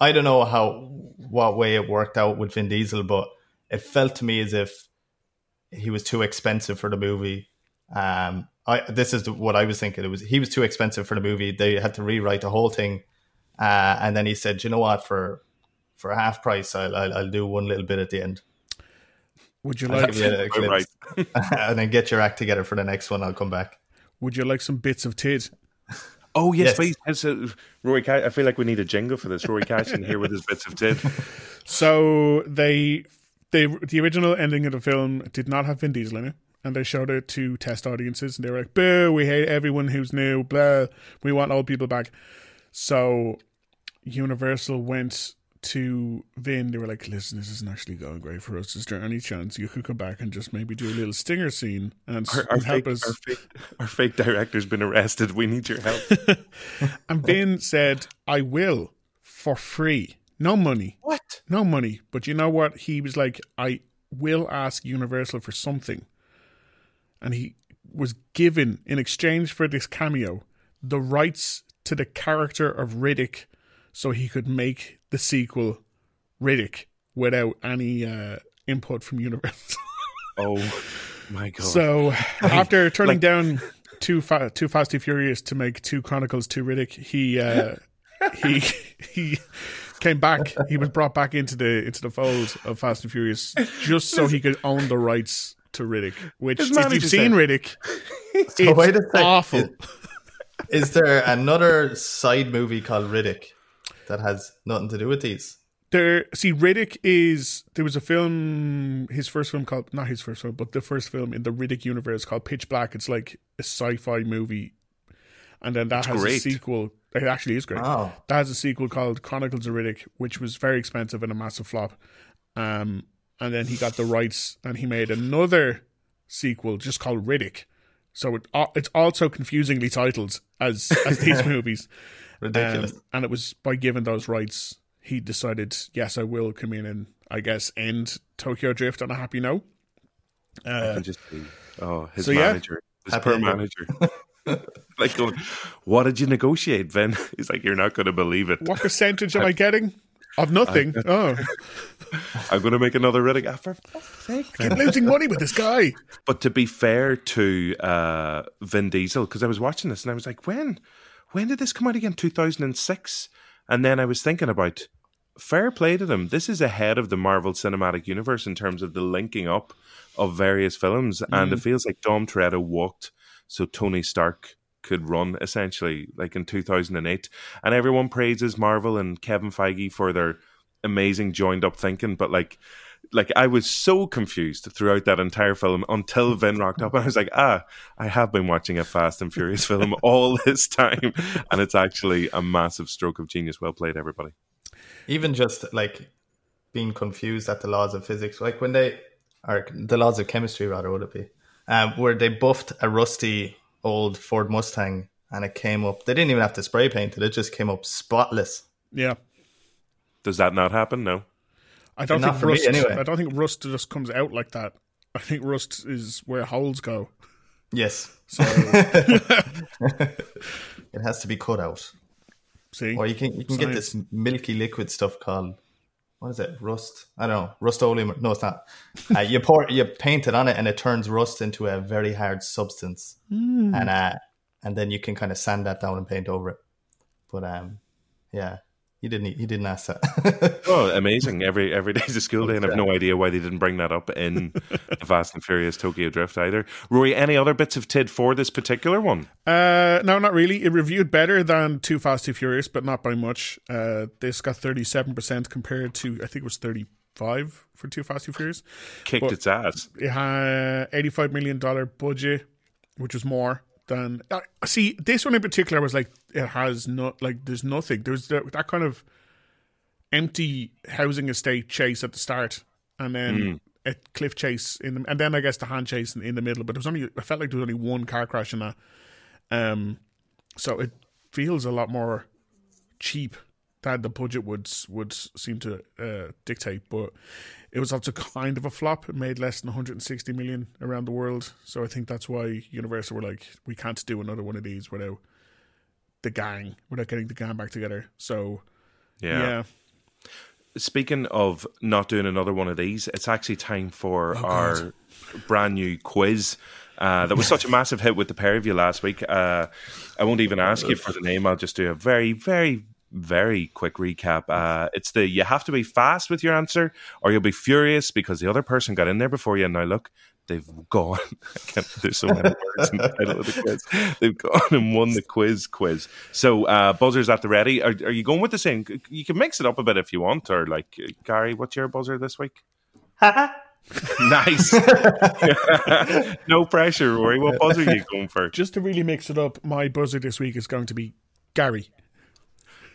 Speaker 3: I don't know how what way it worked out with Vin Diesel but it felt to me as if he was too expensive for the movie. Um, I this is what I was thinking. It was he was too expensive for the movie. They had to rewrite the whole thing, uh, and then he said, "You know what? For for half price, I'll, I'll, I'll do one little bit at the end."
Speaker 2: Would you like
Speaker 3: give you a
Speaker 1: right.
Speaker 3: and then get your act together for the next one. I'll come back.
Speaker 2: Would you like some bits of tid?
Speaker 1: Oh yes,
Speaker 3: Yes.
Speaker 1: please. Rory, I feel like we need a jingle for this. Rory Cash in here with his bits of tid.
Speaker 2: So they they the original ending of the film did not have Vin Diesel in it, and they showed it to test audiences, and they were like, "Boo! We hate everyone who's new. Blah. We want old people back." So Universal went to Vin. They were like, "Listen, this isn't actually going great for us. Is there any chance you could come back and just maybe do a little stinger scene and, s-
Speaker 1: Our, our,
Speaker 2: and help
Speaker 1: fake,
Speaker 2: us?"
Speaker 1: our, fake, our fake director's been arrested. We need your help.
Speaker 2: And Vin said, "I will for free, no money."
Speaker 1: what?
Speaker 2: no money. But you know what? He was like, I will ask Universal for something. And he was given, in exchange for this cameo, the rights to the character of Riddick so he could make the sequel Riddick without any uh, input from Universal.
Speaker 1: Oh my god!
Speaker 2: So after turning
Speaker 1: like-
Speaker 2: down two fa- too fast too furious to make two Chronicles two Riddick, he uh, he he came back. He was brought back into the into the fold of Fast and Furious just so he could own the rights to Riddick. Which, if you've seen
Speaker 1: said-
Speaker 2: Riddick,
Speaker 3: So wait a
Speaker 2: it's
Speaker 3: sec.
Speaker 2: awful.
Speaker 3: Is there another side movie called Riddick that has nothing to do with these?
Speaker 2: There, see, Riddick is there was a film, his first film called not his first film, but the first film in the Riddick universe called Pitch Black. It's like a sci-fi movie, and then that has a sequel. It actually is great.
Speaker 3: Oh,
Speaker 2: That has a sequel called Chronicles of Riddick, which was very expensive and a massive flop. Um, and then he got the rights and he made another sequel just called Riddick. So it, al- it's also confusingly titled as as these movies.
Speaker 3: Ridiculous.
Speaker 2: Um, and it was by giving those rights, he decided, yes, I will come in and I guess end Tokyo Drift on a happy note. Uh,
Speaker 1: And just see, oh, his
Speaker 2: So, yeah.
Speaker 1: manager, his
Speaker 3: Happy
Speaker 1: poor manager. like going, what did you negotiate, Vin? He's like, you're not going to believe it.
Speaker 2: what percentage am I getting? Of nothing. oh,
Speaker 1: I'm going to make another Riddick. Ah, for fuck's sake.
Speaker 2: I keep losing money with this guy.
Speaker 1: But to be fair to uh, Vin Diesel, because I was watching this and I was like, when, when did this come out again? 2006. And then I was thinking about fair play to them. This is ahead of the Marvel Cinematic Universe in terms of the linking up of various films, and it mm-hmm. feels like Dom Toretto walked so Tony Stark could run essentially, like in 2008. And everyone praises Marvel and Kevin Feige for their amazing joined up thinking, but like. Like I was so confused throughout that entire film until Vin rocked up, and I was like, "Ah, I have been watching a Fast and Furious film all this time, and it's actually a massive stroke of genius. Well played, everybody."
Speaker 3: Even just like being confused at the laws of physics, like when they or the laws of chemistry, rather would it be, um, where they buffed a rusty old Ford Mustang and it came up. They didn't even have to spray paint it; it just came up spotless.
Speaker 2: Yeah.
Speaker 1: Does that not happen? No.
Speaker 2: I don't think rust.
Speaker 3: anyway.
Speaker 2: I don't think rust just comes out like that. I think rust is where holes go.
Speaker 3: Yes,
Speaker 2: So
Speaker 3: it has to be cut out.
Speaker 2: see,
Speaker 3: Or you can you can get this milky liquid stuff called what is it? Rust? I don't know. Rust-Oleum? No, it's not. Uh, you pour you paint it on it, and it turns rust into a very hard substance, and uh, and then you can kind of sand that down and paint over it. But um, yeah, he didn't he didn't ask that.
Speaker 1: Oh, amazing! Every every day's a school day, and I've no idea why they didn't bring that up in the Fast and Furious Tokyo Drift either. Rory, any other bits of tid for this particular one?
Speaker 2: uh, no, not really. It reviewed better than Too Fast Too Furious, but not by much. Uh, this got thirty-seven percent compared to I think it was thirty-five for Too Fast Too Furious.
Speaker 1: Kicked
Speaker 2: Well-
Speaker 1: its ass.
Speaker 2: It had eighty-five million dollar budget, which was more than. Uh, see, this one in particular was like it has not like. There's nothing. There's that, that kind of empty housing estate chase at the start, and then a cliff chase in the, and then I guess the hand chase in, in the middle. But there was only I felt like there was only one car crash in that. Um, so it feels a lot more cheap that the budget would would seem to uh, dictate, but it was also kind of a flop. It made less than 160 million around the world, so I think that's why Universal were like, we can't do another one of these without the gang, without getting the gang back together. So
Speaker 1: Yeah.
Speaker 2: yeah,
Speaker 1: Speaking of not doing another one of these, it's actually time for our brand new quiz. Uh, that was such a massive hit with the pair of you last week. Uh, I won't even ask you for the name. I'll just do a very, very, very quick recap. Uh, it's the you have to be fast with your answer, or you'll be furious because the other person got in there before you. And now look, they've gone. I can't, there's so many words in the title of the quiz. They've gone and won the quiz quiz. So uh, buzzers at the ready. Are, are you going with the same? You can mix it up a bit if you want, or like uh, Gary, what's your buzzer this week? nice. no pressure, Rory. What buzzer are you going for?
Speaker 2: just to really mix it up, my buzzer this week is going to be Gary.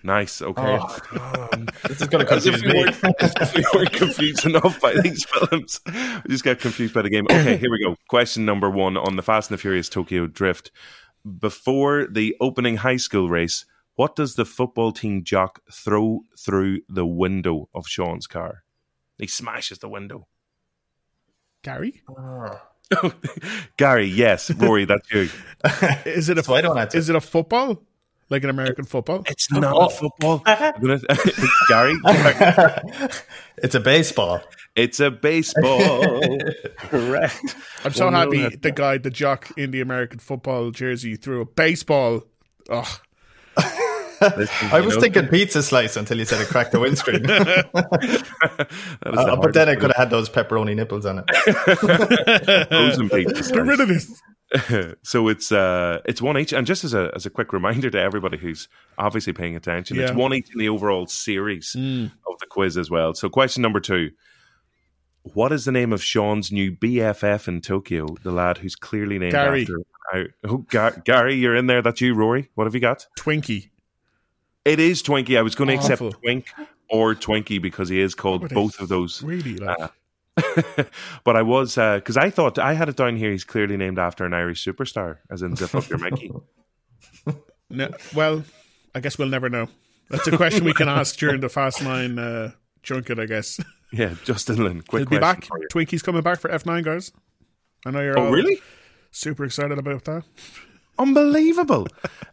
Speaker 1: Nice. Okay.
Speaker 3: Oh, this is going to confuse me.
Speaker 1: weren't, as if we weren't confused enough by these films. We just got confused by the game. Okay, here we go. Question number one on the Fast and the Furious Tokyo Drift. Before the opening high school race, what does the football team jock throw through the window of Sean's car? He smashes the window.
Speaker 2: Gary, ah.
Speaker 1: Gary, yes. Rory, that's you.
Speaker 2: is it a
Speaker 3: So I don't answer.
Speaker 2: is it a football like an American football?
Speaker 1: It's not
Speaker 3: Oh.
Speaker 1: football. I'm gonna- Gary,
Speaker 3: It's a baseball.
Speaker 1: it's a baseball. Correct.
Speaker 2: I'm so
Speaker 1: Well,
Speaker 2: happy the guy, the jock in the American football jersey, threw a baseball. Oh,
Speaker 3: I was thinking pizza slice until you said it cracked the windscreen.
Speaker 1: That is the
Speaker 3: Uh, but then I
Speaker 1: hardest
Speaker 3: could have had those pepperoni nipples on it.
Speaker 1: frozen pizza
Speaker 2: get rid of this.
Speaker 1: so it's uh it's one each and just as a as a quick reminder to everybody who's obviously paying attention it's one each in the overall series of the quiz as well. So question number two. What is the name of Sean's new BFF in Tokyo the lad who's clearly named
Speaker 2: Gary.
Speaker 1: after oh, Ga- Gary you're in there. That's you Rory. What have you got?
Speaker 2: Twinkie.
Speaker 1: it is Twinkie. I was going to accept. Twink or Twinkie because he is called both of those
Speaker 2: Really, like,
Speaker 1: Uh, but I was because I thought I had it down here. He's clearly named after an Irish superstar, as in Zip Up Your Mickey.
Speaker 2: no, well, I guess we'll never know. That's a question we can ask during the Fast Nine uh, junket. I guess
Speaker 1: yeah, Justin Lin. Quick
Speaker 2: he'll be back. Twinkie's coming back for F9, guys. I know you're
Speaker 1: Oh,
Speaker 2: all
Speaker 1: really?
Speaker 2: super excited about that.
Speaker 1: Unbelievable.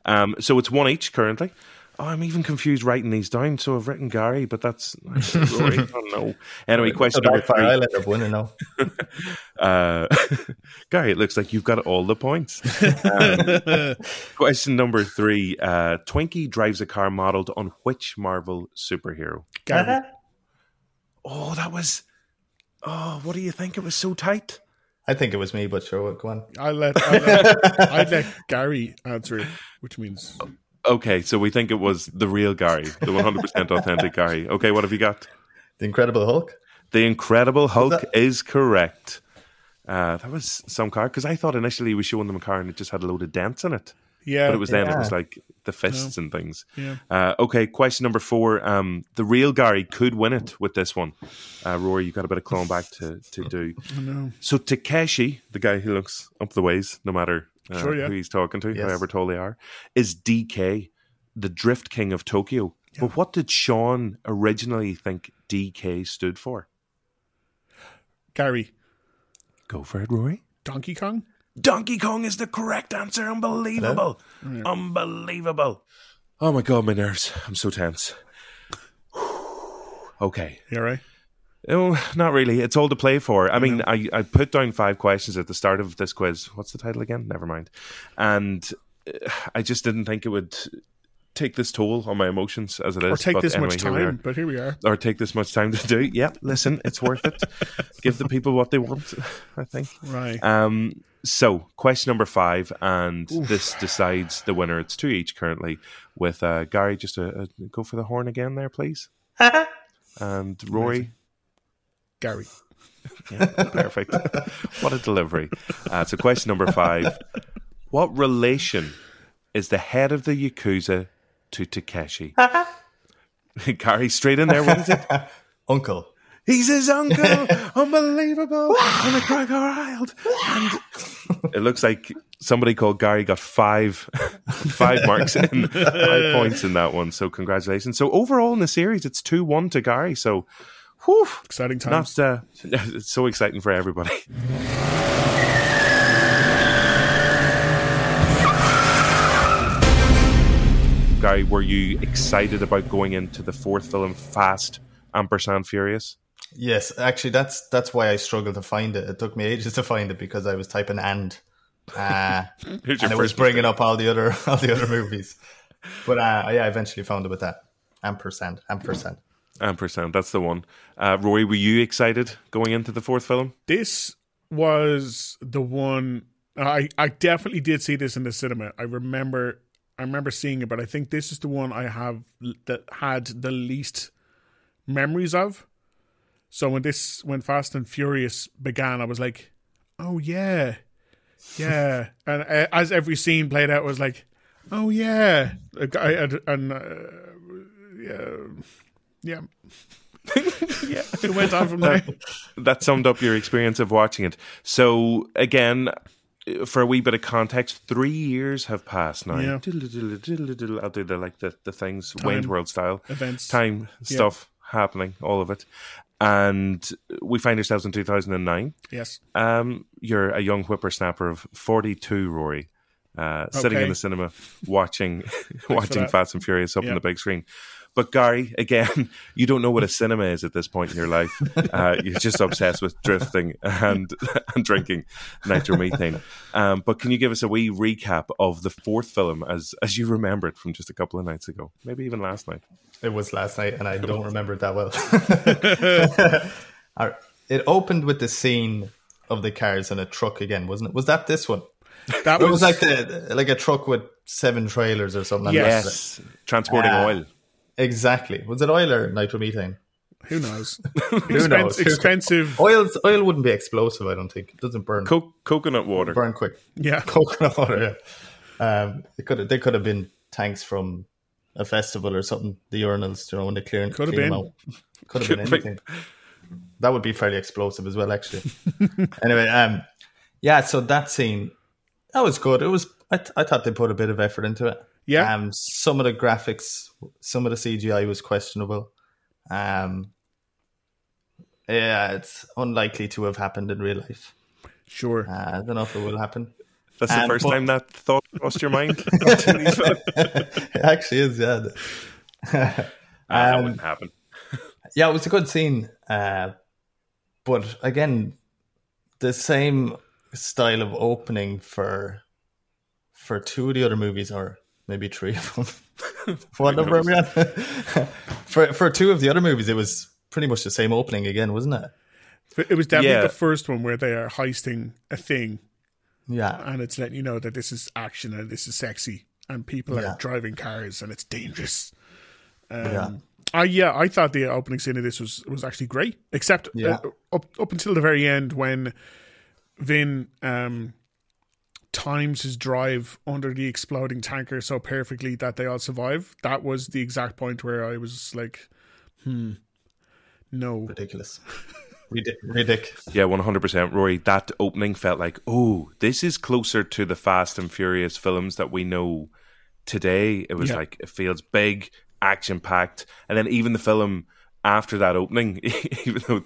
Speaker 1: um, so it's one each currently. Oh, I'm even confused writing these down. So I've written Gary, but that's Rory. I don't know. Anyway, question
Speaker 3: So
Speaker 1: number
Speaker 3: Backfire
Speaker 1: three.
Speaker 3: Island up winning now.
Speaker 1: Uh, Gary, it looks like you've got all the points. Um, question number three. Uh, Twinkie drives a car modeled on which Marvel superhero?
Speaker 2: Gary,
Speaker 1: Oh, that was. Oh, what do you think? It was so tight.
Speaker 3: I think it was me, but sure, go on.
Speaker 2: I'll let, I'll let I'd let Gary answer it, which means
Speaker 1: Okay, so we think it was the real Gary, the 100% authentic Gary. Okay, what have you got?
Speaker 3: The Incredible Hulk.
Speaker 1: The Incredible Hulk
Speaker 3: that-
Speaker 1: is correct. Uh, that was some car because I thought initially he was showing them a car and it just had a load of dents in it,
Speaker 2: yeah,
Speaker 1: but it was then it was like the fists and things.
Speaker 2: yeah.
Speaker 1: Uh, okay, question number four. Um, the real Gary could win it with this one. Uh, Rory, you got a bit of clawing back to to do.
Speaker 2: I know.
Speaker 1: So Takeshi, the guy who looks up the ways, no matter uh,
Speaker 2: Sure, yeah.
Speaker 1: who he's talking to,
Speaker 3: Yes.
Speaker 1: however tall they are, is DK, the Drift King of Tokyo. But what did Sean originally think DK stood for?
Speaker 2: Gary,
Speaker 1: Go for it, Rory.
Speaker 2: Donkey Kong.
Speaker 1: Donkey Kong is the correct answer. Unbelievable. Unbelievable. Oh my god, my nerves. I'm so tense. okay.
Speaker 2: You all right?
Speaker 1: Oh, not really. It's all to play for. I mean, I, I put down five questions at the start of this quiz. What's the title again? Never mind. And uh, I just didn't think it would take this toll on my emotions as it is.
Speaker 2: Or take
Speaker 1: But
Speaker 2: this
Speaker 1: anyway,
Speaker 2: much
Speaker 1: here
Speaker 2: time, but here we are.
Speaker 1: Or take this much time to do. Yeah, listen, it's worth it. Give the people what they want, I think.
Speaker 2: Right.
Speaker 1: Um, so, question number five, and this decides the winner. It's two each currently. With uh, Gary, just a, a, go for the horn again there, please. and Rory,
Speaker 2: Gary.
Speaker 1: yeah, perfect. what a delivery. Uh, so, question number five: What relation is the head of the yakuza to Takeshi? Gary, straight in there. What is it?
Speaker 3: Uncle.
Speaker 1: He's his uncle. Unbelievable. and a crocodile. And it looks like somebody called Gary got five five marks in five points in that one. So congratulations. So overall in the series, it's two one to Gary. So, whew,
Speaker 2: Exciting times.
Speaker 1: not uh, it's so exciting for everybody. Gary, were you excited about going into the fourth film, Fast Ampersand Furious?
Speaker 3: Yes, actually, that's that's why I struggled to find it. It took me ages to find it because I was typing and, uh, and it was
Speaker 1: first
Speaker 3: bringing up all the other all the other movies. But uh, yeah, I eventually found it with that ampersand ampersand.
Speaker 1: Ampersand, that's the one. Uh, Rory, were you excited going into the fourth film?
Speaker 2: this was the one I I definitely did see this in the cinema. I remember I remember seeing it, but I think this is the one I have that had the least memories of. So when this when Fast and Furious began, I was like, "Oh yeah, yeah," and uh, as every scene played out, I was like, "Oh yeah," I, and and, uh, yeah, yeah. yeah, it went on from there.
Speaker 1: that summed up your experience of watching it. So again, for a wee bit of context, three years have passed now.
Speaker 2: Yeah.
Speaker 1: I'll do the like the, the things Wayne's World style
Speaker 2: Events.
Speaker 1: time stuff happening, all of it, and we find ourselves in two thousand and nine.
Speaker 2: Yes.
Speaker 1: Um, you're a young whippersnapper of forty two, Rory. Uh, sitting
Speaker 2: Okay.
Speaker 1: in the cinema watching watching. Fast and Furious up on the big screen. But Gary, again, you don't know what a cinema is at this point in your life. Uh, you're just obsessed with drifting and and drinking nitromethane. Um, but can you give us a wee recap of the fourth film as as you remember it from just a couple of nights ago, maybe even last night?
Speaker 3: It was last night, and I don't remember it that well. It opened with the scene of the cars and a truck again, wasn't it? Was that this one?
Speaker 2: That
Speaker 3: It
Speaker 2: was,
Speaker 3: was like the like a truck with seven trailers or something. like that.
Speaker 1: Yes, transporting
Speaker 3: Uh,
Speaker 1: oil.
Speaker 3: Exactly. Was it oil or nitromethane?
Speaker 2: who knows?
Speaker 3: Who
Speaker 2: Expen-
Speaker 3: knows?
Speaker 2: Expensive.
Speaker 3: Oil oil wouldn't be explosive. I don't think it doesn't burn
Speaker 1: Co- coconut water.
Speaker 3: burn quick.
Speaker 2: Yeah.
Speaker 3: Coconut water. Yeah. Um, it could they could have been tanks from a festival or something. The urinals, you know, when they clear
Speaker 2: Could have
Speaker 3: clean them out. Could have been
Speaker 1: Could have been.
Speaker 3: anything. That would be fairly explosive as well, actually. anyway, um, yeah. So that scene, that was good. It was. I, th- I thought they put a bit of effort into it.
Speaker 2: Yeah.
Speaker 3: Um, some of the graphics, some of the CGI was questionable. Um, yeah, it's unlikely to have happened in real life.
Speaker 2: Sure.
Speaker 3: Uh, I don't know if it will happen.
Speaker 1: That's the
Speaker 3: Um,
Speaker 1: first
Speaker 3: but-
Speaker 1: time that thought crossed your mind. watching these films?
Speaker 3: it actually is, yeah.
Speaker 1: Ah, that
Speaker 3: Um,
Speaker 1: wouldn't happen.
Speaker 3: yeah, it was a good scene. Uh, but again, the same style of opening for for two of the other movies, or maybe three of them. what number are we for for two of the other movies, it was pretty much the same opening again, wasn't it?
Speaker 2: It was definitely
Speaker 1: Yeah.
Speaker 2: the first one where they are heisting a thing
Speaker 3: Yeah,
Speaker 2: and it's letting you know that this is action and this is sexy and people
Speaker 3: Yeah.
Speaker 2: are driving cars and it's dangerous. Um,
Speaker 3: Yeah.
Speaker 2: I, yeah, I thought the opening scene of this was, was actually great, except
Speaker 3: Yeah.
Speaker 2: uh, up up until the very end when Vin um, times his drive under the exploding tanker so perfectly that they all survive. That was the exact point where I was like, hmm, no.
Speaker 3: ridiculous. Ridic- ridic.
Speaker 1: Yeah, one hundred percent, Rory. That opening felt like, oh, this is closer to the Fast and Furious films that we know today. It was
Speaker 2: Yeah.
Speaker 1: like it feels big, action packed, and then even the film after that opening, even though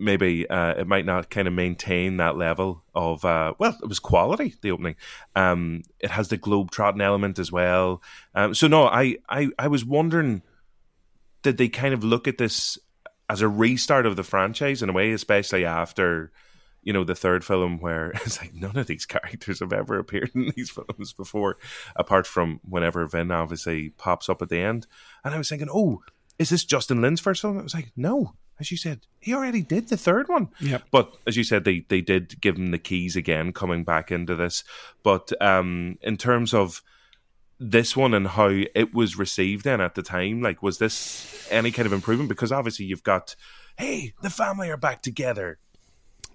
Speaker 1: maybe uh, it might not kind of maintain that level of uh, well, it was quality. The opening, um, it has the globe trotting element as well. Um, so no, I, I I was wondering, did they kind of look at this as a restart of the franchise in a way, especially after you know the third film where it's like none of these characters have ever appeared in these films before, apart from whenever Vin obviously pops up at the end. And I was thinking, oh, is this Justin Lin's first film? I was like, no. As you said, he already did the third one.
Speaker 2: Yep.
Speaker 1: But as you said, they they did give him the keys again, coming back into this. But um, in terms of this one and how it was received then at the time, like was this any kind of improvement? Because obviously you've got, hey, the family are back together.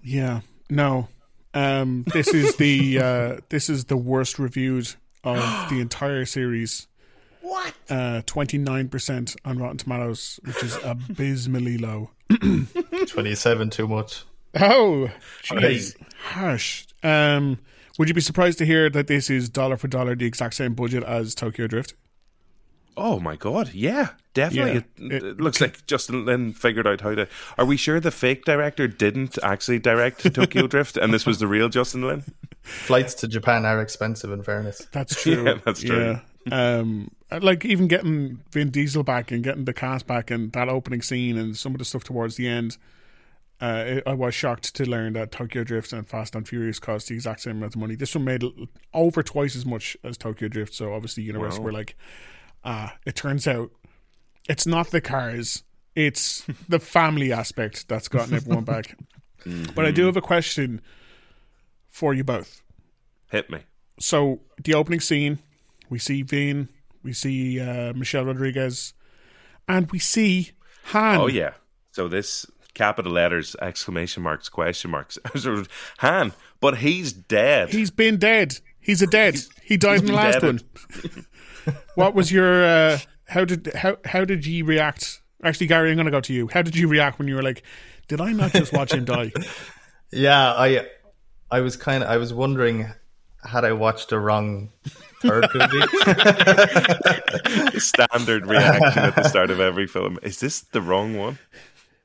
Speaker 2: Yeah, no. Um, this is the uh, this is the worst reviewed of the entire series. What? Twenty nine percent on Rotten Tomatoes, which is abysmally low.
Speaker 3: Twenty-seven, too much.
Speaker 2: Oh, jeez,
Speaker 3: Right.
Speaker 2: harsh. Um, would you be surprised to hear that this is dollar for dollar the exact same budget as Tokyo Drift?
Speaker 1: Oh my god, yeah, definitely.
Speaker 2: Yeah,
Speaker 1: it,
Speaker 2: it-
Speaker 1: it looks like Justin Lin figured out how to. Are we sure the fake director didn't actually direct Tokyo Drift, and this was the real Justin Lin?
Speaker 3: Flights to Japan are expensive, in fairness.
Speaker 2: That's true.
Speaker 1: Yeah, that's true.
Speaker 2: Yeah. Um, like even getting Vin Diesel back and getting the cast back and that opening scene and some of the stuff towards the end. Uh, it, I was shocked to learn that Tokyo Drift and Fast and Furious cost the exact same amount of money. This one made over twice as much as Tokyo Drift. So obviously, Universal
Speaker 1: Wow.
Speaker 2: were like, ah, it turns out it's not the cars, it's the family aspect that's gotten everyone back. But I do have a question for you both.
Speaker 1: Hit me.
Speaker 2: So the opening scene, we see Vin, we see uh, Michelle Rodriguez, and we see Han.
Speaker 1: Oh yeah. So this capital letters, exclamation marks, question marks. Sort of, Han, but he's dead.
Speaker 2: He's been dead. He's a dead. he died in the last
Speaker 1: deaded.
Speaker 2: one. what was your? Uh, how did how how did you react? Actually, Gary, I'm going to go to you. How did you react when you were like, "Did I not just watch him die?"
Speaker 3: Yeah, I I was kind of I was wondering had I watched the wrong third movie.
Speaker 1: Standard reaction at the start of every film. Is this the wrong one?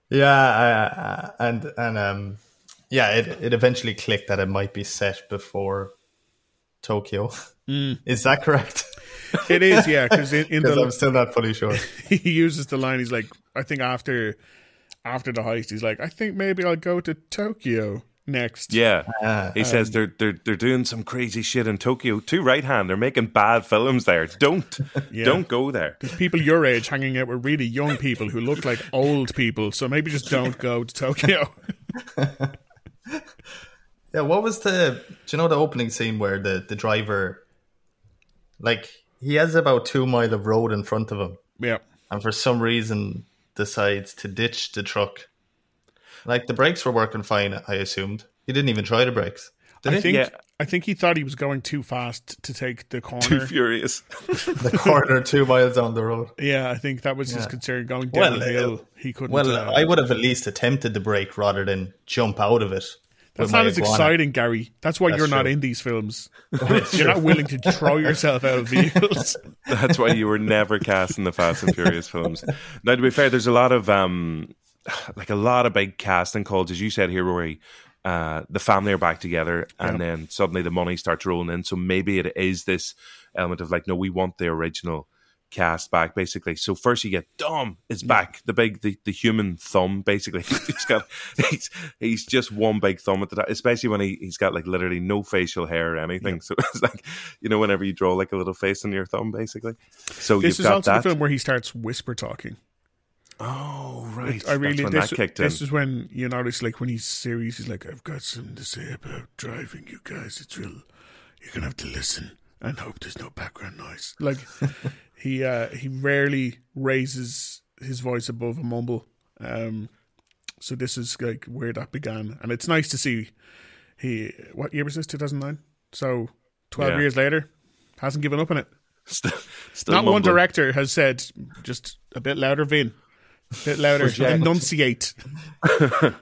Speaker 3: yeah, I, I, and and um yeah, it it eventually clicked that it might be set before Tokyo. Is that correct?
Speaker 2: it is, yeah, because in, in
Speaker 3: Because I'm
Speaker 2: the
Speaker 3: still not fully sure.
Speaker 2: he uses the line. He's like, I think after after the heist, he's like, I think maybe I'll go to Tokyo next.
Speaker 1: Yeah.
Speaker 3: Ah,
Speaker 1: he says they're they're they're doing some crazy shit in Tokyo. Too right hand. They're making bad films there. Don't don't go there.
Speaker 2: There's people your age hanging out with really young people who look like old people, so maybe just don't go to Tokyo.
Speaker 3: Yeah, what was the? Do you know the opening scene where the the driver, like, he has about two mile of road in front of him,
Speaker 2: yeah.
Speaker 3: and for some reason decides to ditch the truck. Like the brakes were working fine, I assumed. He didn't even try the brakes. Did
Speaker 2: I
Speaker 3: he?
Speaker 2: think
Speaker 1: Yeah.
Speaker 2: I think he thought he was going too fast to take the corner.
Speaker 1: Too furious.
Speaker 3: the corner two miles down the road.
Speaker 2: yeah, I think that was his concern going
Speaker 3: Well,
Speaker 2: down the
Speaker 3: uh,
Speaker 2: hill. He couldn't.
Speaker 3: Well,
Speaker 2: uh,
Speaker 3: I would have at least attempted the brake rather than jump out of it.
Speaker 2: that's not as
Speaker 3: iguana.
Speaker 2: exciting, Gary. That's why
Speaker 3: That's
Speaker 2: you're not in these films. you're not willing to throw yourself out of vehicles.
Speaker 1: That's why you were never cast in the Fast and Furious films. Now, to be fair, there's a lot of um, like a lot of big casting calls, as you said here, Rory. Uh, the family are back together, and then suddenly the money starts rolling in. So maybe it is this element of like, no, we want the original cast back, basically. So first you get Dom is back, the big, the, the human thumb, basically. he's got, he's he's just one big thumb at the top, especially when he he's got like literally no facial hair or anything. So it's like, you know, whenever you draw like a little face on your thumb, basically. So
Speaker 2: This is also
Speaker 1: that.
Speaker 2: the film where he starts whisper talking.
Speaker 1: Oh right,
Speaker 2: I really this, this is when you notice like when he's serious, he's like, I've got something to say about driving, you guys. It's real you're gonna have to listen and hope there's no background noise. Like he uh he rarely raises his voice above a mumble. Um so this is like where that began. And it's nice to see he what year was this? Two thousand nine? So twelve
Speaker 1: Yeah.
Speaker 2: years later, hasn't given up on it.
Speaker 1: Still, still
Speaker 2: Not one director has said just a bit louder, Vin. A bit louder. Enunciate.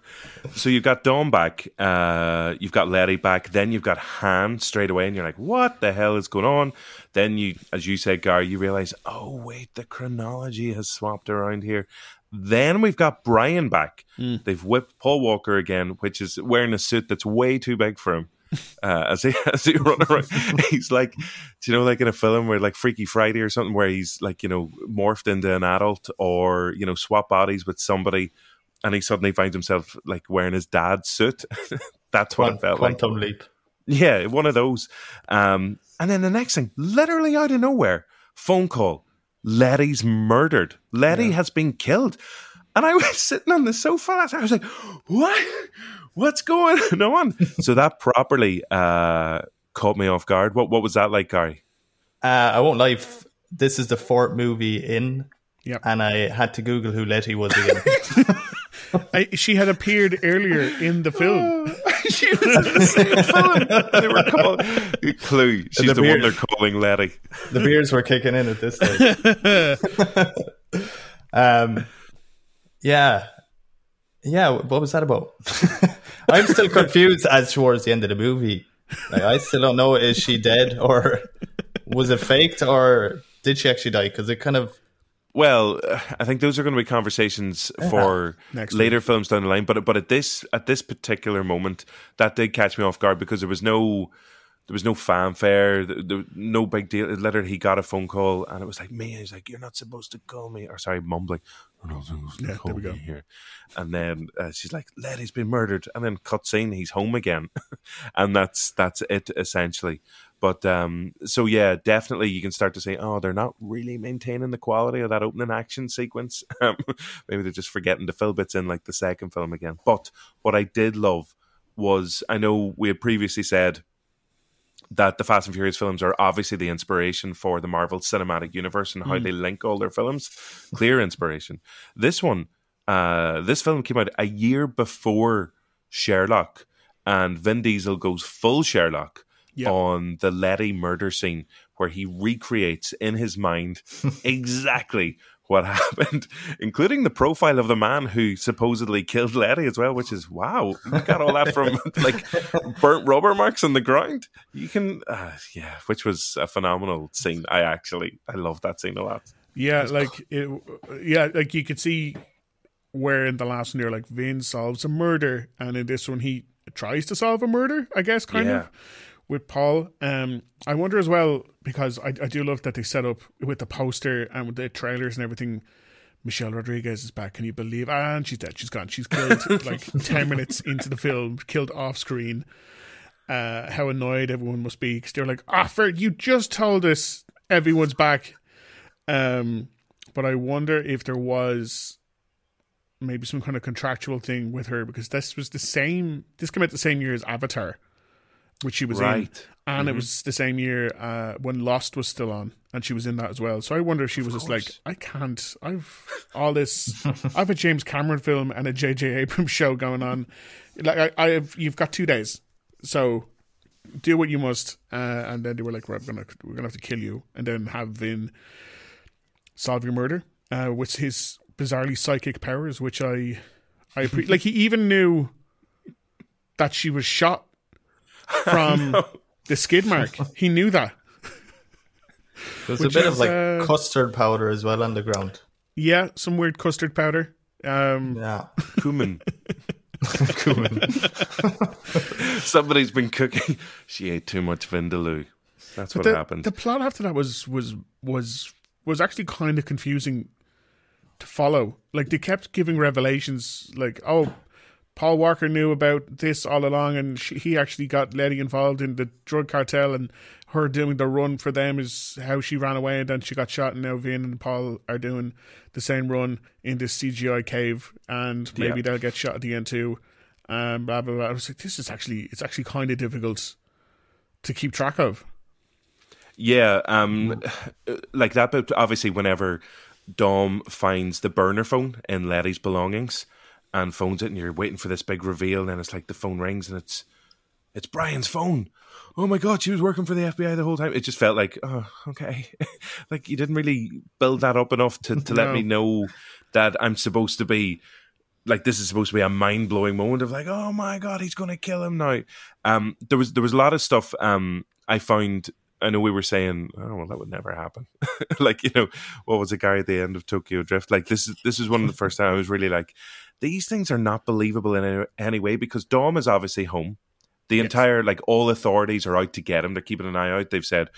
Speaker 1: So you've got Dom back, uh, you've got Letty back, then you've got Han straight away, and you're like, what the hell is going on? Then you, as you said, Gar, you realize, oh wait, the chronology has swapped around here. Then we've got Brian back. They've whipped Paul Walker again, which is wearing a suit that's way too big for him. Uh, as he as he run around, he's like, do you know, like in a film where like Freaky Friday or something, where he's like, you know, morphed into an adult or you know, swap bodies with somebody, and he suddenly finds himself like wearing his dad's suit. That's what it felt like.
Speaker 3: Quantum leap.
Speaker 1: Yeah, one of those. Um, and then the next thing, literally out of nowhere, phone call. Letty's murdered. Letty has been killed. And I was sitting on the sofa. I was like, what? What's going on? so that properly uh, caught me off guard. What What was that like, Gary?
Speaker 3: Uh, I won't lie. This is the fourth movie in,
Speaker 2: Yep.
Speaker 3: and I had to Google who Letty was again.
Speaker 2: I, she had appeared earlier in the film.
Speaker 1: she was in the same film. They were called Clue. She's
Speaker 3: The
Speaker 1: the, one they're calling Letty.
Speaker 3: the beers were kicking in at this stage. um, yeah, yeah. What was that about? I'm still confused as towards the end of the movie Like, I still don't know is she dead or was it faked or did she actually die? Because it kind of
Speaker 1: Well, uh, I think those are going to be conversations for
Speaker 2: Next
Speaker 1: later films down the line. But but at this at this particular moment, that did catch me off guard because there was no there was no fanfare, there, there, no big deal. Literally, he got a phone call and it was like me. He's like, "You're not supposed to call me," or sorry, mumbling, "You're not supposed to
Speaker 2: Yeah, there we go.
Speaker 1: here." And then uh, she's like, "Letty's been murdered," and then cut scene, he's home again, and that's that's it essentially. But um, so yeah, definitely you can start to say, oh, they're not really maintaining the quality of that opening action sequence. Um, Maybe they're just forgetting to fill bits in like the second film again. But what I did love was I know we had previously said that the Fast and Furious films are obviously the inspiration for the Marvel Cinematic Universe and how they link all their films. Clear inspiration. This one, uh, this film came out a year before Sherlock, and Vin Diesel goes full Sherlock
Speaker 2: Yeah.
Speaker 1: on the Letty murder scene, where he recreates in his mind exactly what happened, including the profile of the man who supposedly killed Letty as well, which is wow. You got all that from like burnt rubber marks on the ground. You can, uh, yeah, which was a phenomenal scene. I actually, I love that scene a lot.
Speaker 2: Yeah, like it, yeah, like you could see where in the last one you're like Vin solves a murder, and in this one he tries to solve a murder. I guess kind
Speaker 1: Yeah.
Speaker 2: of with Paul. Um, I wonder as well because I, I do love that they set up with the poster and with the trailers and everything. Michelle Rodriguez is back. Can you believe? And she's dead. She's gone. She's killed like ten minutes into the film, killed off screen. Uh, how annoyed everyone must be because they're like, "Ah, Fred, you just told us everyone's back." Um, but I wonder if there was maybe some kind of contractual thing with her because this was the same. This came out the same year as Avatar, which she was in,
Speaker 1: Right.
Speaker 2: and it was the same year uh, when Lost was still on, and she was in that as well. So I wonder if she was just like. I can't. I've all this. I've a James Cameron film and a J.J. Abrams show going on. Like I, I have. You've got two days, so do what you must. Uh, and then they were like, we're gonna we're gonna have to kill you, and then have Vin solve your murder uh, with his bizarrely psychic powers, which I I appre- like. He even knew that she was shot from the skid mark. He knew that.
Speaker 3: there's a bit
Speaker 2: is,
Speaker 3: of like
Speaker 2: uh,
Speaker 3: custard powder as well on the ground.
Speaker 2: Yeah, some weird custard powder. Um,
Speaker 3: Yeah.
Speaker 1: Cumin.
Speaker 3: Cumin.
Speaker 1: Somebody's been cooking. She ate too much vindaloo. That's what
Speaker 2: the,
Speaker 1: happened.
Speaker 2: the plot after that was was was was actually kind of confusing to follow. Like they kept giving revelations, like oh, Paul Walker knew about this all along, and she, he actually got Letty involved in the drug cartel, and her doing the run for them is how she ran away, and then she got shot, and now Vin and Paul are doing the same run in this CGI cave, and maybe
Speaker 1: Yeah.
Speaker 2: they'll get shot at the end too. Um, blah blah blah. I was like, this is actually it's actually kind of difficult to keep track of.
Speaker 1: Yeah, um, like that. But obviously, whenever Dom finds the burner phone in Letty's belongings and phones it, and you're waiting for this big reveal, and then it's like the phone rings and it's it's Brian's phone. Oh my god, she was working for the FBI the whole time. It just felt like, oh, okay, like you didn't really build that up enough to to let me know that I'm supposed to be like this is supposed to be a mind blowing moment of like, oh my god, he's gonna kill him now. Um, there was there was a lot of stuff. Um, I found. I know we were saying, oh well, that would never happen. like you know, what was it, guy at the end of Tokyo Drift? Like this is this is one of the first time I was really like, these things are not believable in any, any way because Dom is obviously home. The entire like all authorities are out to get him. They're keeping an eye out. They've said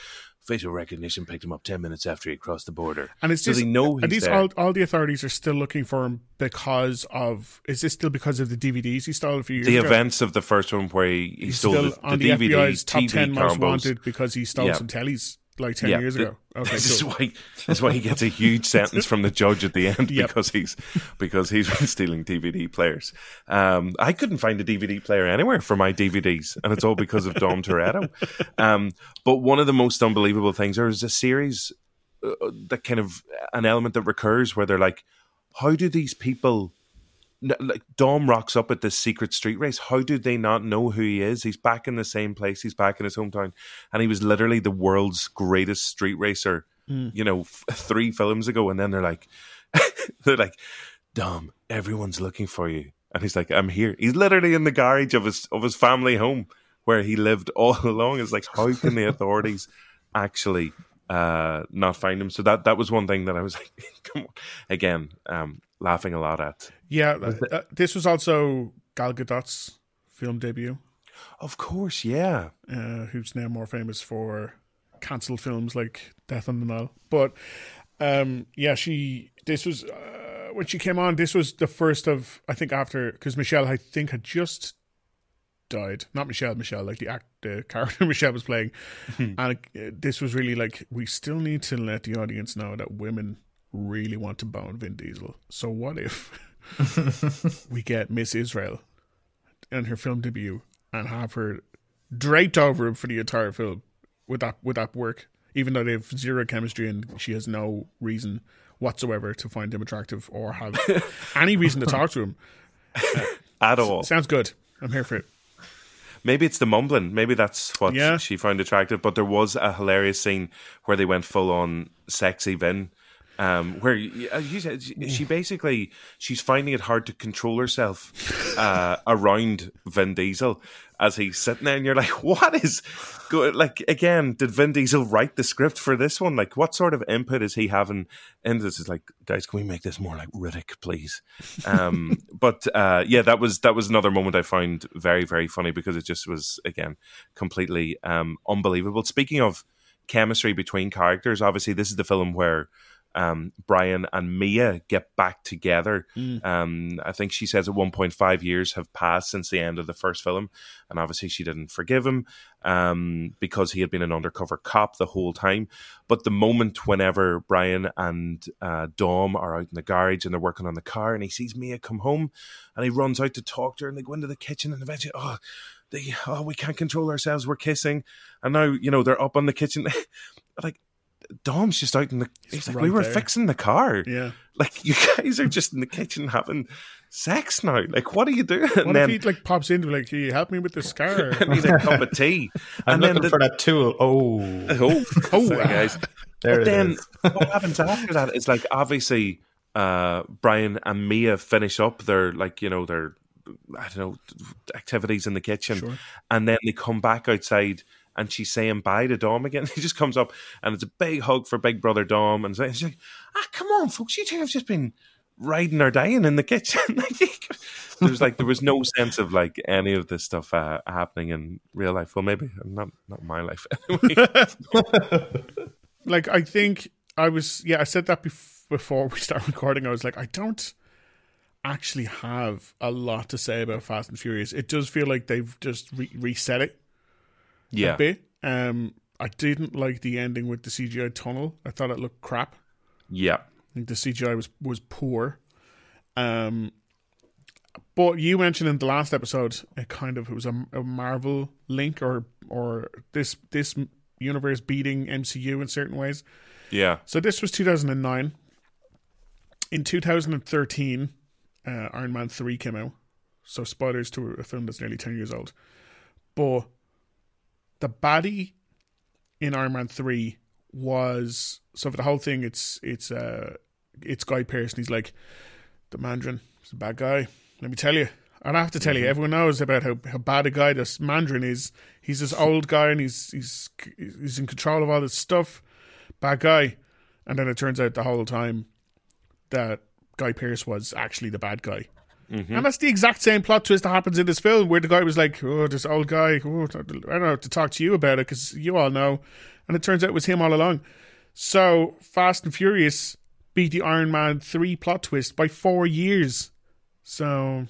Speaker 1: facial recognition picked him up ten minutes after he crossed the border.
Speaker 2: And it's
Speaker 1: so
Speaker 2: just
Speaker 1: they know he's
Speaker 2: these
Speaker 1: there.
Speaker 2: all all the authorities are still looking for him because of is this still because of the DVDs he stole a few years
Speaker 1: the
Speaker 2: ago?
Speaker 1: events of the first one where he, he stole
Speaker 2: still
Speaker 1: the,
Speaker 2: on
Speaker 1: the,
Speaker 2: the,
Speaker 1: DVD,
Speaker 2: FBI's top
Speaker 1: TV
Speaker 2: ten most wanted because he stole
Speaker 1: Yeah.
Speaker 2: some tellies like ten
Speaker 1: Yeah,
Speaker 2: years ago. Okay,
Speaker 1: this is
Speaker 2: cool.
Speaker 1: why this is why he gets a huge sentence from the judge at the end
Speaker 2: Yep.
Speaker 1: because he's because he's been stealing DVD players. Um, I couldn't find a DVD player anywhere for my DVDs, and it's all because of Dom Toretto. Um, but one of the most unbelievable things there is a series uh, that kind of an element that recurs where they're like, how do these people? Like Dom rocks up at this secret street race. How do they not know who he is? He's back in the same place. He's back in his hometown, and he was literally the world's greatest street racer. You know, f- three films ago, and then they're like, they're like, Dom, everyone's looking for you, and he's like, I'm here. He's literally in the garage of his of his family home, where he lived all along. It's like, how can the authorities actually uh, not find him? So that that was one thing that I was like, come on, again, um, laughing a lot at.
Speaker 2: Yeah, uh, this was also Gal Gadot's film debut.
Speaker 1: Of course, yeah.
Speaker 2: Uh, who's now more famous for cancelled films like Death on the Nile. But um, yeah, she. This was uh, when she came on. This was the first of I think after because Michelle I think had just died. Not Michelle, Michelle, like the act, the character Michelle was playing. and uh, this was really like we still need to let the audience know that women really want to bone Vin Diesel. So what if we get Miss Israel in her film debut and have her draped over him for the entire film? Would that would that work? Even though they have zero chemistry and she has no reason whatsoever to find him attractive or have any reason to talk to him
Speaker 1: uh, at all.
Speaker 2: Sounds good. I'm here for it.
Speaker 1: Maybe it's the mumbling. Maybe that's what
Speaker 2: Yeah.
Speaker 1: she found attractive. But there was a hilarious scene where they went full on sexy Vin. Um, where you, said she- she basically she's finding it hard to control herself uh, around Vin Diesel as he's sitting there, and you're like, "What is good?" Like again, did Vin Diesel write the script for this one? Like, what sort of input is he having in this? Is like, guys, can we make this more like Riddick, please? Um, but uh, yeah, that was that was another moment I found very very funny because it just was again completely um, unbelievable. Speaking of chemistry between characters, obviously this is the film where um, Brian and Mia get back together. Um, I think she says at one point five years have passed since the end of the first film, and obviously she didn't forgive him um, because he had been an undercover cop the whole time. But the moment whenever Brian and uh, Dom are out in the garage and they're working on the car, and he sees Mia come home, and he runs out to talk to her, and they go into the kitchen, and eventually, oh. They, oh, we can't control ourselves. We're kissing, and now you know they're up on the kitchen. like Dom's just out in the. He's, like,
Speaker 2: right
Speaker 1: we were
Speaker 2: there."
Speaker 1: fixing the car.
Speaker 2: Yeah.
Speaker 1: Like you guys are just in the kitchen having sex now. Like what are you doing?
Speaker 2: What
Speaker 1: and
Speaker 2: if
Speaker 1: then
Speaker 2: he like pops in to be like, "Can you help me with this car?"
Speaker 1: I need a cup of tea.
Speaker 3: I'm
Speaker 1: and then
Speaker 3: looking
Speaker 1: the,
Speaker 3: for that tool. Oh,
Speaker 1: oh,
Speaker 2: Oh,
Speaker 1: sorry, guys.
Speaker 3: there
Speaker 1: But
Speaker 3: it
Speaker 1: then
Speaker 3: is.
Speaker 1: what happens after that is like obviously uh, Brian and Mia finish up their like you know their I don't know activities in the kitchen,
Speaker 2: Sure.
Speaker 1: and then they come back outside. And she's saying bye to Dom again. He just comes up and it's a big hug for Big Brother Dom. And she's like, ah, come on, folks. You two have just been riding or dying in the kitchen. There's like, there was no sense of like any of this stuff uh, happening in real life. Well, maybe not, not my life. Anyway.
Speaker 2: like I think I was yeah I said that bef- before we start recording I was like I don't actually have a lot to say about Fast and Furious it does feel like they've just re- reset it
Speaker 1: yeah.
Speaker 2: a bit um I didn't like the ending with the CGI tunnel I thought it looked crap
Speaker 1: Yeah.
Speaker 2: I think the CGI was was poor um but you mentioned in the last episode it kind of it was a, a Marvel link or or this this universe beating MCU in certain ways
Speaker 1: Yeah.
Speaker 2: So this was 2009. In 2013, uh, Iron Man 3 came out. So spoilers to a film that's nearly 10 years old. But the body in Iron Man 3 was so for the whole thing it's it's uh it's Guy Pearce and he's like the Mandarin is a bad guy. Let me tell you. And I have to tell you, everyone knows about how, how bad a guy this Mandarin is. He's this old guy and he's he's he's in control of all this stuff. Bad guy. And then it turns out the whole time that Guy Pearce was actually the bad guy. Mm-hmm. And that's the exact same plot twist that happens in this film, where the guy was like, "Oh, this old guy, oh, I don't know to talk to you about it because you all know," and it turns out it was him all along. So Fast and Furious beat the Iron Man three plot twist by four years. So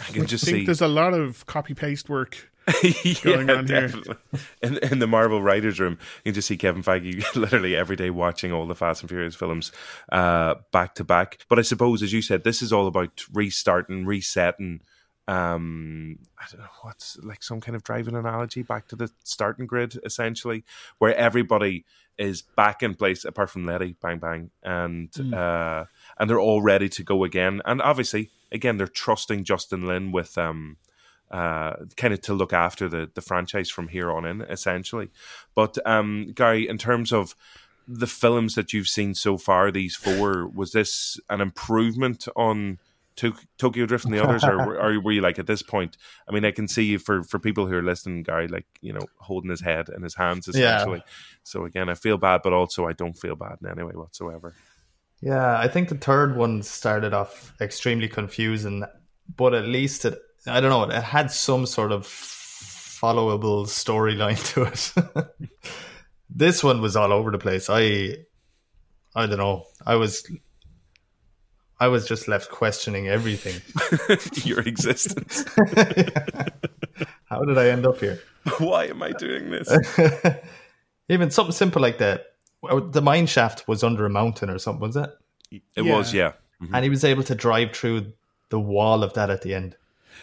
Speaker 1: I can
Speaker 2: I
Speaker 1: just
Speaker 2: think
Speaker 1: see.
Speaker 2: there's a lot of copy paste work.
Speaker 1: yeah,
Speaker 2: going on here.
Speaker 1: definitely. In, in the Marvel writers' room, you can just see Kevin Feige literally every day watching all the Fast and Furious films uh, back to back. But I suppose, as you said, this is all about restarting, resetting. Um, I don't know what's like some kind of driving analogy back to the starting grid, essentially, where everybody is back in place apart from Letty, bang bang, and uh, and they're all ready to go again. And obviously, again, they're trusting Justin Lin with um, uh, kind of to look after the the franchise from here on in, essentially. But um, Gary, in terms of the films that you've seen so far, these four, was this an improvement on To- Tokyo Drift and the others, or, were- or were you like at this point? I mean, I can see for for people who are listening, Gary, like you know, holding his head in his hands essentially. So again, I feel bad, but also I don't feel bad in any way whatsoever.
Speaker 3: Yeah, I think the third one started off extremely confusing, but at least it, I don't know, it had some sort of followable storyline to it. this one was all over the place. I, I don't know. I was, I was just left questioning everything.
Speaker 1: Your existence.
Speaker 3: How did I end up here?
Speaker 1: Why am I doing this?
Speaker 3: Even something simple like that. The mine shaft was under a mountain or something, was it?
Speaker 1: It
Speaker 2: Yeah.
Speaker 1: was, yeah.
Speaker 3: And he was able to drive through the wall of that at the end.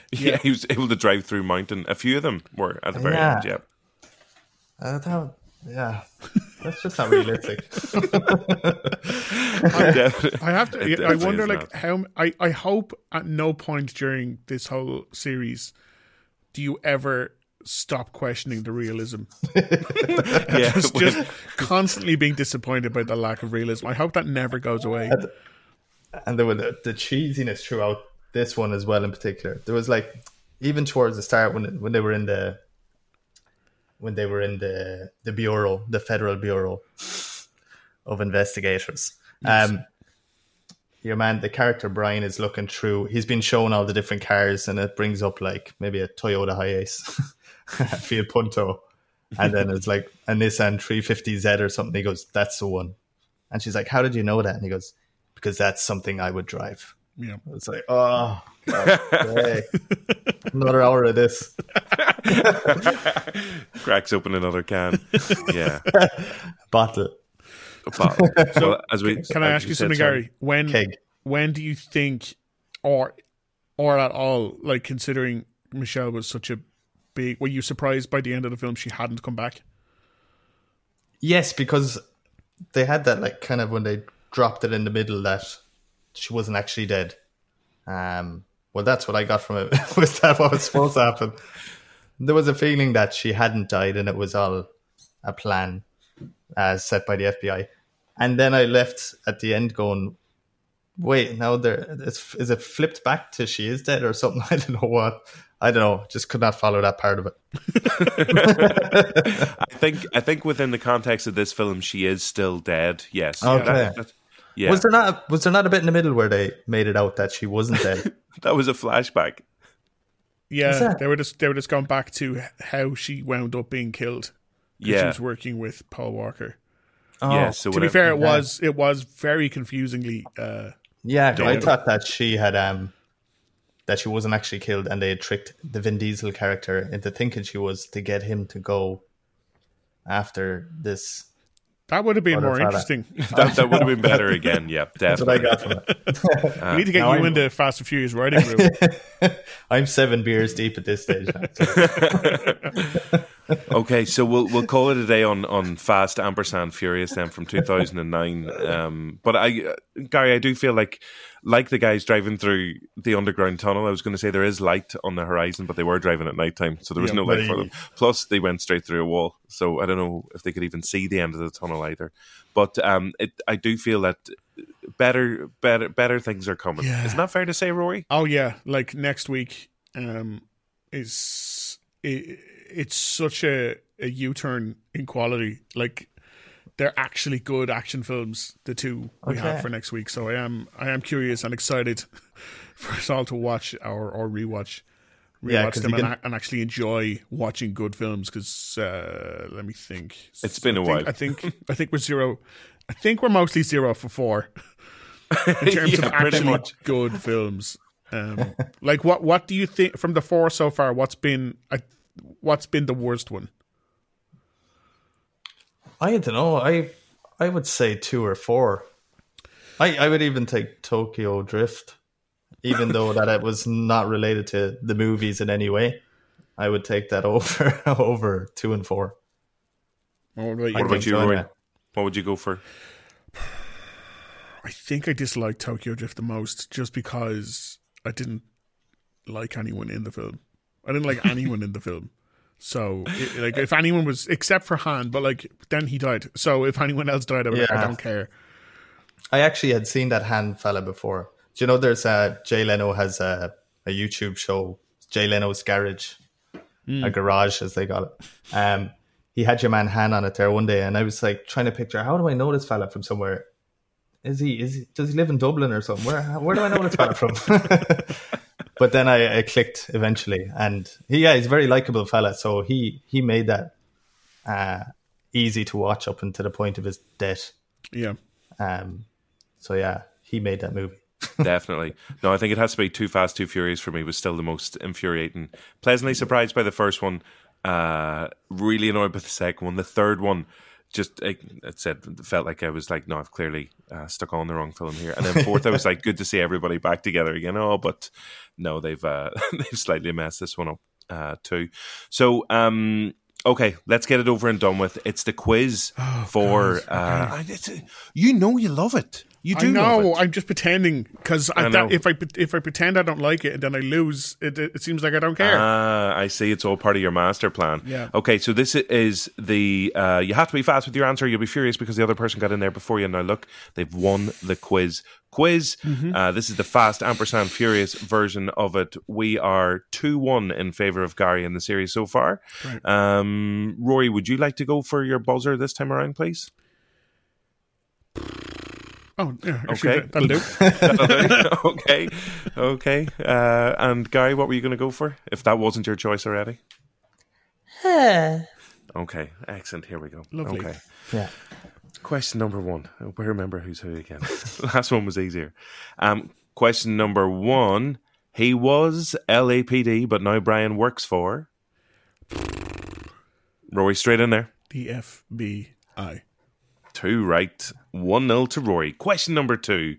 Speaker 1: yeah. He was able to drive through mountain. A few of them were at the very
Speaker 3: Yeah.
Speaker 1: end, yeah.
Speaker 3: Uh, that, yeah, that's just not realistic.
Speaker 1: Definitely-
Speaker 2: I have to.
Speaker 1: It
Speaker 2: I wonder, like,
Speaker 1: not.
Speaker 2: how. I I hope at no point during this whole series do you ever stop questioning the realism.
Speaker 1: yeah,
Speaker 2: Just,
Speaker 1: when-
Speaker 2: just constantly being disappointed by the lack of realism. I hope that never goes away.
Speaker 3: and there was the, the cheesiness throughout this one as well. In particular, there was like even towards the start when when they were in the when they were in the the bureau, the Federal Bureau of Investigators. Um, your man, the character Brian is looking through. He's been shown all the different cars, and it brings up like maybe a Toyota Hiace, a Fiat Punto, and then it's like a Nissan 350Z or something. He goes, "That's the one," and she's like, "How did you know that?" And he goes, "Because that's something I would drive."
Speaker 2: Yeah.
Speaker 3: It's like, oh, God, another hour of this.
Speaker 1: cracks open another can. Yeah.
Speaker 3: Bottle
Speaker 1: But, well, as we,
Speaker 2: Can I ask you
Speaker 1: said,
Speaker 2: something,
Speaker 1: sorry.
Speaker 2: Gary? When
Speaker 3: keg.
Speaker 2: when do you think, or or at all, like considering Michelle was such a big, were you surprised by the end of the film she hadn't come back?
Speaker 3: Yes, because they had that like kind of when they dropped it in the middle that she wasn't actually dead. Um, well, that's what I got from it. was that what was supposed to happen? There was a feeling that she hadn't died and it was all a plan as set by the FBI. And then I left at the end going, wait, now there is, is it flipped back to she is dead or something? I don't know what. I don't know. Just could not follow that part of it.
Speaker 1: I think I think within the context of this film, she is still dead. Yes.
Speaker 3: Okay.
Speaker 1: That, that- yeah.
Speaker 3: Was there not a, was there not a bit in the middle where they made it out that she wasn't dead?
Speaker 1: that was a flashback.
Speaker 2: Yeah,
Speaker 3: that?
Speaker 2: they were just they were just going back to how she wound up being killed. 'cause she was working with Paul Walker.
Speaker 3: Oh,
Speaker 1: yeah. So
Speaker 2: To be fair, it
Speaker 3: yeah.
Speaker 2: was it was very confusingly. Uh,
Speaker 3: Yeah, I thought that she had um that she wasn't actually killed, and they had tricked the Vin Diesel character into thinking she was to get him to go after this.
Speaker 2: That would have been more interesting.
Speaker 1: that, that would have been better again. Yeah,
Speaker 3: That's what I
Speaker 1: definitely.
Speaker 3: got from it.
Speaker 2: we need to uh,
Speaker 3: get
Speaker 2: you
Speaker 3: I'm-
Speaker 2: into Fast and Furious writing room.
Speaker 3: I'm seven beers deep at this stage.
Speaker 1: Okay, so we'll we'll call it a day on on Fast Ampersand Furious then from 2009. Um, but I, Gary, I do feel like like the guys driving through the underground tunnel. I was going to say there is light on the horizon, but they were driving at nighttime, so there was
Speaker 2: Yeah,
Speaker 1: no light for them. Plus, they went straight through a wall, so I don't know if they could even see the end of the tunnel either. But um, it, I do feel that better better better things are coming.
Speaker 2: Yeah.
Speaker 1: Isn't that fair to say, Rory?
Speaker 2: Oh yeah, like next week um, is it, it's such a a U turn in quality. Like they're actually good action films. The two we have for next week. So I am I am curious and excited for us all to watch or or rewatch.
Speaker 3: Yeah,
Speaker 2: Rewatch
Speaker 3: 'cause
Speaker 2: them
Speaker 3: you
Speaker 2: and,
Speaker 3: can-
Speaker 2: and actually enjoy watching good films because uh, let me think.
Speaker 1: It's been a
Speaker 2: I think-
Speaker 1: while.
Speaker 2: I think I think we're zero. I think we're mostly zero for four in terms
Speaker 1: Yeah,
Speaker 2: of
Speaker 1: pretty
Speaker 2: actually
Speaker 1: much.
Speaker 2: good films. Um, like what? What do you think from the four so far? What's been uh, what's been the worst one?
Speaker 3: I don't know. I I would say two or four. I I would even take Tokyo Drift, even though that it was not related to the movies in any way. I would take that over over two and four.
Speaker 2: What about you?
Speaker 1: What about you,
Speaker 3: so,
Speaker 1: Rory? What would you go for?
Speaker 2: I think I disliked Tokyo Drift the most just because I didn't like anyone in the film. I didn't like anyone in the film. So, it, like, if anyone was, except for Han, but like, then he died. So, if anyone else died, I, would, I don't care.
Speaker 3: I actually had seen that Han fella before. Do you know there's a Jay Leno has a, a YouTube show, Jay Leno's Garage, a garage as they call it. Um, he had your man Han on it there one day, and I was like trying to picture how do I know this fella from somewhere? Is he is he, does he live in Dublin or something? Where where do I know this fella from? but then I, I clicked eventually, and he, yeah, he's a very likable fella. So he he made that uh, easy to watch up until the point of his death.
Speaker 2: Yeah.
Speaker 3: Um, so yeah, he made that movie.
Speaker 1: Definitely. No, I think it has to be Too Fast, Too Furious for me was still the most infuriating. Pleasantly surprised by the first one. Uh, really annoyed by the second one. The third one, just it, said felt like I was like, no, I've clearly uh, stuck on the wrong film here. And then fourth, I was like, good to see everybody back together again. Oh, but no, they've uh, they've slightly messed this one up uh, too. So. um Okay, let's get it over and done with. It's the quiz for. Uh, you know you love it. You do
Speaker 2: I know. I'm just pretending because if I if I pretend I don't like it and then I lose, it, it seems like I don't care.
Speaker 1: Ah, I see. It's all part of your master plan.
Speaker 2: Yeah.
Speaker 1: Okay, so this is the. Uh, you have to be fast with your answer. You'll be furious because the other person got in there before you. Now look, they've won the quiz. Quiz.
Speaker 2: Mm-hmm.
Speaker 1: Uh, this is the fast ampersand furious version of it. We are two one in favor of Gary in the series so far.
Speaker 2: Right.
Speaker 1: Um, Rory, would you like to go for your buzzer this time around, please?
Speaker 2: oh, yeah.
Speaker 1: Okay.
Speaker 2: that'll do.
Speaker 1: okay, okay. Uh, and Gary, what were you going to go for if that wasn't your choice already? Huh. Okay, excellent. Here we go.
Speaker 2: Lovely.
Speaker 1: Okay.
Speaker 3: Yeah.
Speaker 1: Question number one. I hope I remember who's who again. Last one was easier. Um, question number one. He was LAPD, but now Brian works for. Rory, straight in there.
Speaker 2: The FBI.
Speaker 1: Two right. 1 0 to Rory. Question number two.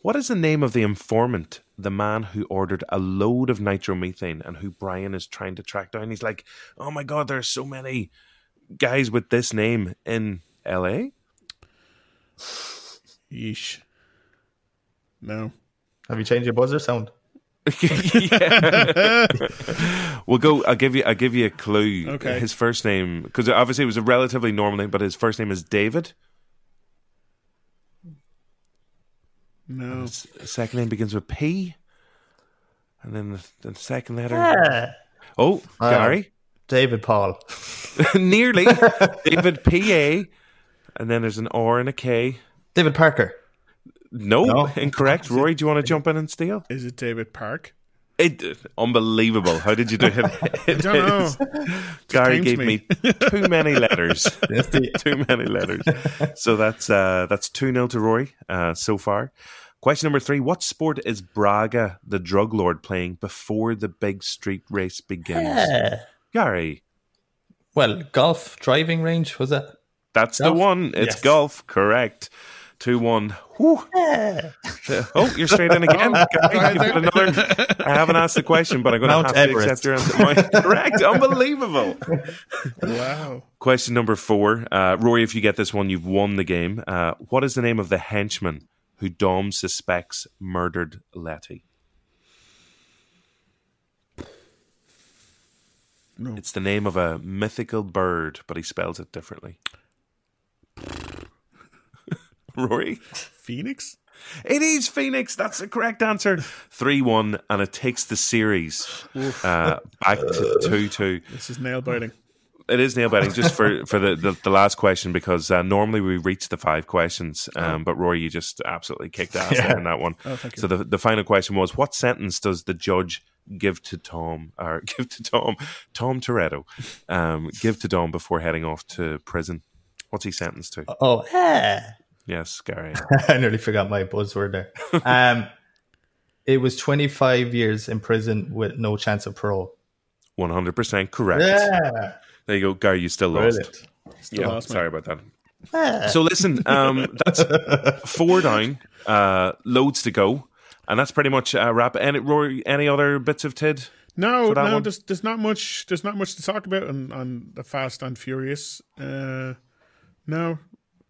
Speaker 1: What is the name of the informant, the man who ordered a load of nitromethane and who Brian is trying to track down? He's like, oh my God, there are so many guys with this name in LA.
Speaker 2: Yeesh. No.
Speaker 3: Have you changed your buzzer sound?
Speaker 1: We'll go. I'll give you. I'll give you a clue.
Speaker 2: Okay.
Speaker 1: His first name, because obviously it was a relatively normal name, but his first name is David.
Speaker 2: No.
Speaker 1: His second name begins with P, and then the, the second letter. Oh, Gary,
Speaker 3: David Paul.
Speaker 1: nearly David P A, and then there's an R and a K.
Speaker 3: David Parker.
Speaker 1: No,
Speaker 3: No.
Speaker 1: incorrect. Rory, do you want to jump in and steal?
Speaker 2: Is it David Park?
Speaker 1: It unbelievable. How did you do it?
Speaker 2: I don't know.
Speaker 1: Gary gave me.
Speaker 2: me.
Speaker 1: too many letters. Too many letters. So that's uh, that's two 0 to Rory uh, so far. Question number three: What sport is Braga, the drug lord, playing before the big street race begins? Gary,
Speaker 3: Well, golf driving range was it?
Speaker 1: That's the one. It's
Speaker 3: Yes.
Speaker 1: golf. Correct. Two one. Whew. Oh, you're straight in again. Gary, you've got another. I haven't asked the question, but I'm going to
Speaker 3: Mount
Speaker 1: have to accept your answer. Correct. Unbelievable.
Speaker 2: Wow.
Speaker 1: Question number four. Uh, Rory, if you get this one, you've won the game. Uh, what is the name of the henchman who Dom suspects murdered Letty?
Speaker 2: No.
Speaker 1: It's the name of a mythical bird, but he spells it differently. Rory?
Speaker 2: Phoenix?
Speaker 1: It is Phoenix. That's the correct answer. 3 1, and it takes the series uh, back to 2 2.
Speaker 2: This is nail biting.
Speaker 1: It is nail biting just for, for the, the, the last question because uh, normally we reach the five questions, um, but Rory, you just absolutely kicked ass there in that one.
Speaker 2: Oh.
Speaker 1: So the, the final question was what sentence does the judge give to Tom, or give to Tom, Tom Toretto, um, give to Dom before heading off to prison? What's he sentenced to?
Speaker 3: Oh, eh.
Speaker 1: Yes, Gary.
Speaker 3: I nearly forgot my buzzword there. Um, it was 25 years in prison with no chance of parole.
Speaker 1: 100% correct.
Speaker 3: Yeah,
Speaker 1: There you go. Gary, you still lost.
Speaker 3: brilliant.
Speaker 1: yeah,
Speaker 2: lost, mate.
Speaker 1: sorry about that. So listen, um, that's four down, uh, loads to go, and that's pretty much a wrap. Any Rory, any other bits of tid?
Speaker 2: No, no,
Speaker 1: one?
Speaker 2: there's there's not much there's not much to talk about on, on the Fast and Furious. Uh, no,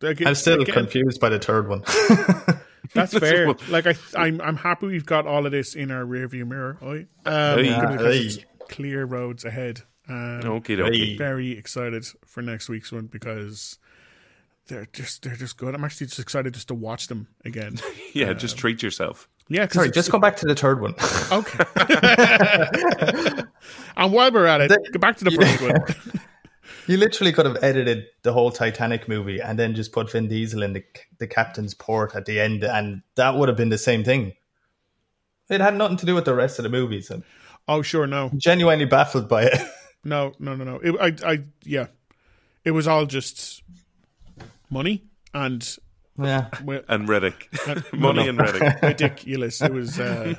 Speaker 2: Again-
Speaker 3: I'm still
Speaker 2: again,
Speaker 3: confused by the third one.
Speaker 2: That's fair. like I, I'm I'm happy we've got all of this in our rearview mirror. Oi. Um,
Speaker 1: Hey.
Speaker 3: Hey.
Speaker 2: clear roads ahead. Um,
Speaker 1: Okay, dokie.
Speaker 3: Hey.
Speaker 2: very excited for next week's one because they're just they're just good. I'm actually just excited just to watch them again.
Speaker 1: Yeah, just treat yourself.
Speaker 2: Yeah,
Speaker 3: Sorry, just go back to the third one.
Speaker 2: okay. and while we're at it, go back to the first one.
Speaker 3: You literally could have edited the whole Titanic movie and then just put Vin Diesel in the the captain's port at the end, and that would have been the same thing. It had nothing to do with the rest of the movies. I'm
Speaker 2: Oh, sure, no,
Speaker 3: genuinely baffled by it.
Speaker 2: no, no, no, no. It, I, I, yeah, it was all just money and
Speaker 3: yeah,
Speaker 1: And Riddick. Money and Riddick.
Speaker 2: ridiculous. It was, uh,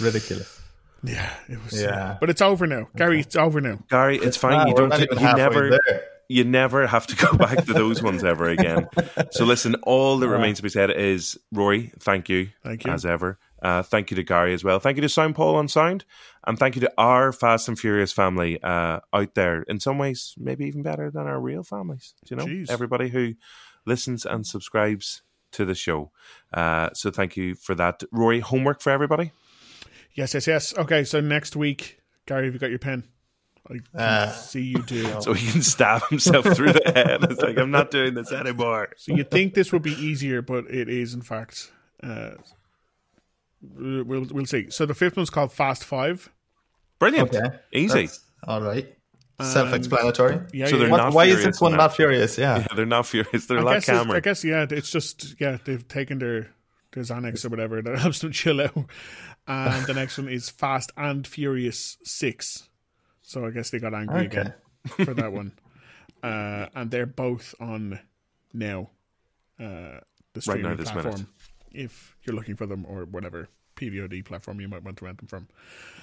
Speaker 3: ridiculous.
Speaker 2: Yeah, it was.
Speaker 3: Yeah.
Speaker 2: but it's over now, Gary. It's over now.
Speaker 1: Gary, it's fine.
Speaker 3: Ah,
Speaker 1: you don't. You never.
Speaker 3: there.
Speaker 1: You never have to go back to those ones ever again. So listen, all that remains to be said is Rory, thank you,
Speaker 2: Thank you.
Speaker 1: as ever. Uh, thank you to Gary as well. Thank you to Sound Paul on Sound, and thank you to our Fast and Furious family uh, out there. In some ways, maybe even better than our real families. Do You know,
Speaker 2: Jeez.
Speaker 1: everybody who listens and subscribes to the show. Uh, so thank you for that, Rory. Homework for everybody.
Speaker 2: Yes, yes, yes. Okay, so next week, Gary, have you got your pen? I can
Speaker 3: Uh,
Speaker 2: see you do.
Speaker 1: So he can stab himself through the head. It's like I'm not doing this anymore.
Speaker 2: So you'd think this would be easier, but it is in fact. Uh, we'll we'll see. So the fifth one's called Fast Five.
Speaker 1: Brilliant,
Speaker 3: Okay.
Speaker 1: easy.
Speaker 3: That's- all right. Self-explanatory.
Speaker 2: Yeah,
Speaker 1: So they're
Speaker 3: What,
Speaker 1: not
Speaker 3: why is this one
Speaker 1: in
Speaker 3: not furious? Yeah.
Speaker 1: Yeah, they're not furious. They're
Speaker 2: I
Speaker 1: like
Speaker 2: guess,
Speaker 1: Cameron.
Speaker 2: I guess yeah. It's just yeah. They've taken their their Xanax or whatever that helps them chill out. And the next one is Fast and Furious Six. So I guess they got angry
Speaker 3: Okay.
Speaker 2: again for that one. Uh, and they're both on now. Uh, the
Speaker 1: Right
Speaker 2: streaming
Speaker 1: now, this minute.
Speaker 2: platform. If you're looking for them or whatever PVOD platform you might want to rent them from.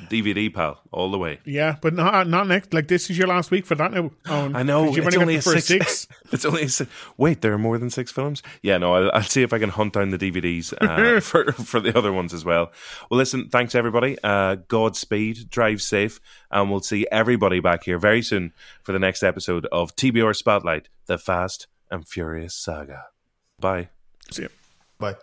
Speaker 1: DVD pal, all the way.
Speaker 2: Yeah, but not not next. Like this is your last week for that now. Owen,
Speaker 1: I know.
Speaker 2: You've
Speaker 1: it's
Speaker 2: only
Speaker 1: only
Speaker 2: got
Speaker 1: a
Speaker 2: the
Speaker 1: six.
Speaker 2: six.
Speaker 1: it's only a six. Wait, there are more than six films. Yeah, no. I'll, I'll see if I can hunt down the DVDs uh, for for the other ones as well. Well, listen. Thanks everybody. Uh, Godspeed. Drive safe, and we'll see everybody back here very soon for the next episode of TBR Spotlight: The Fast and Furious Saga. Bye.
Speaker 2: See you.
Speaker 3: Bye.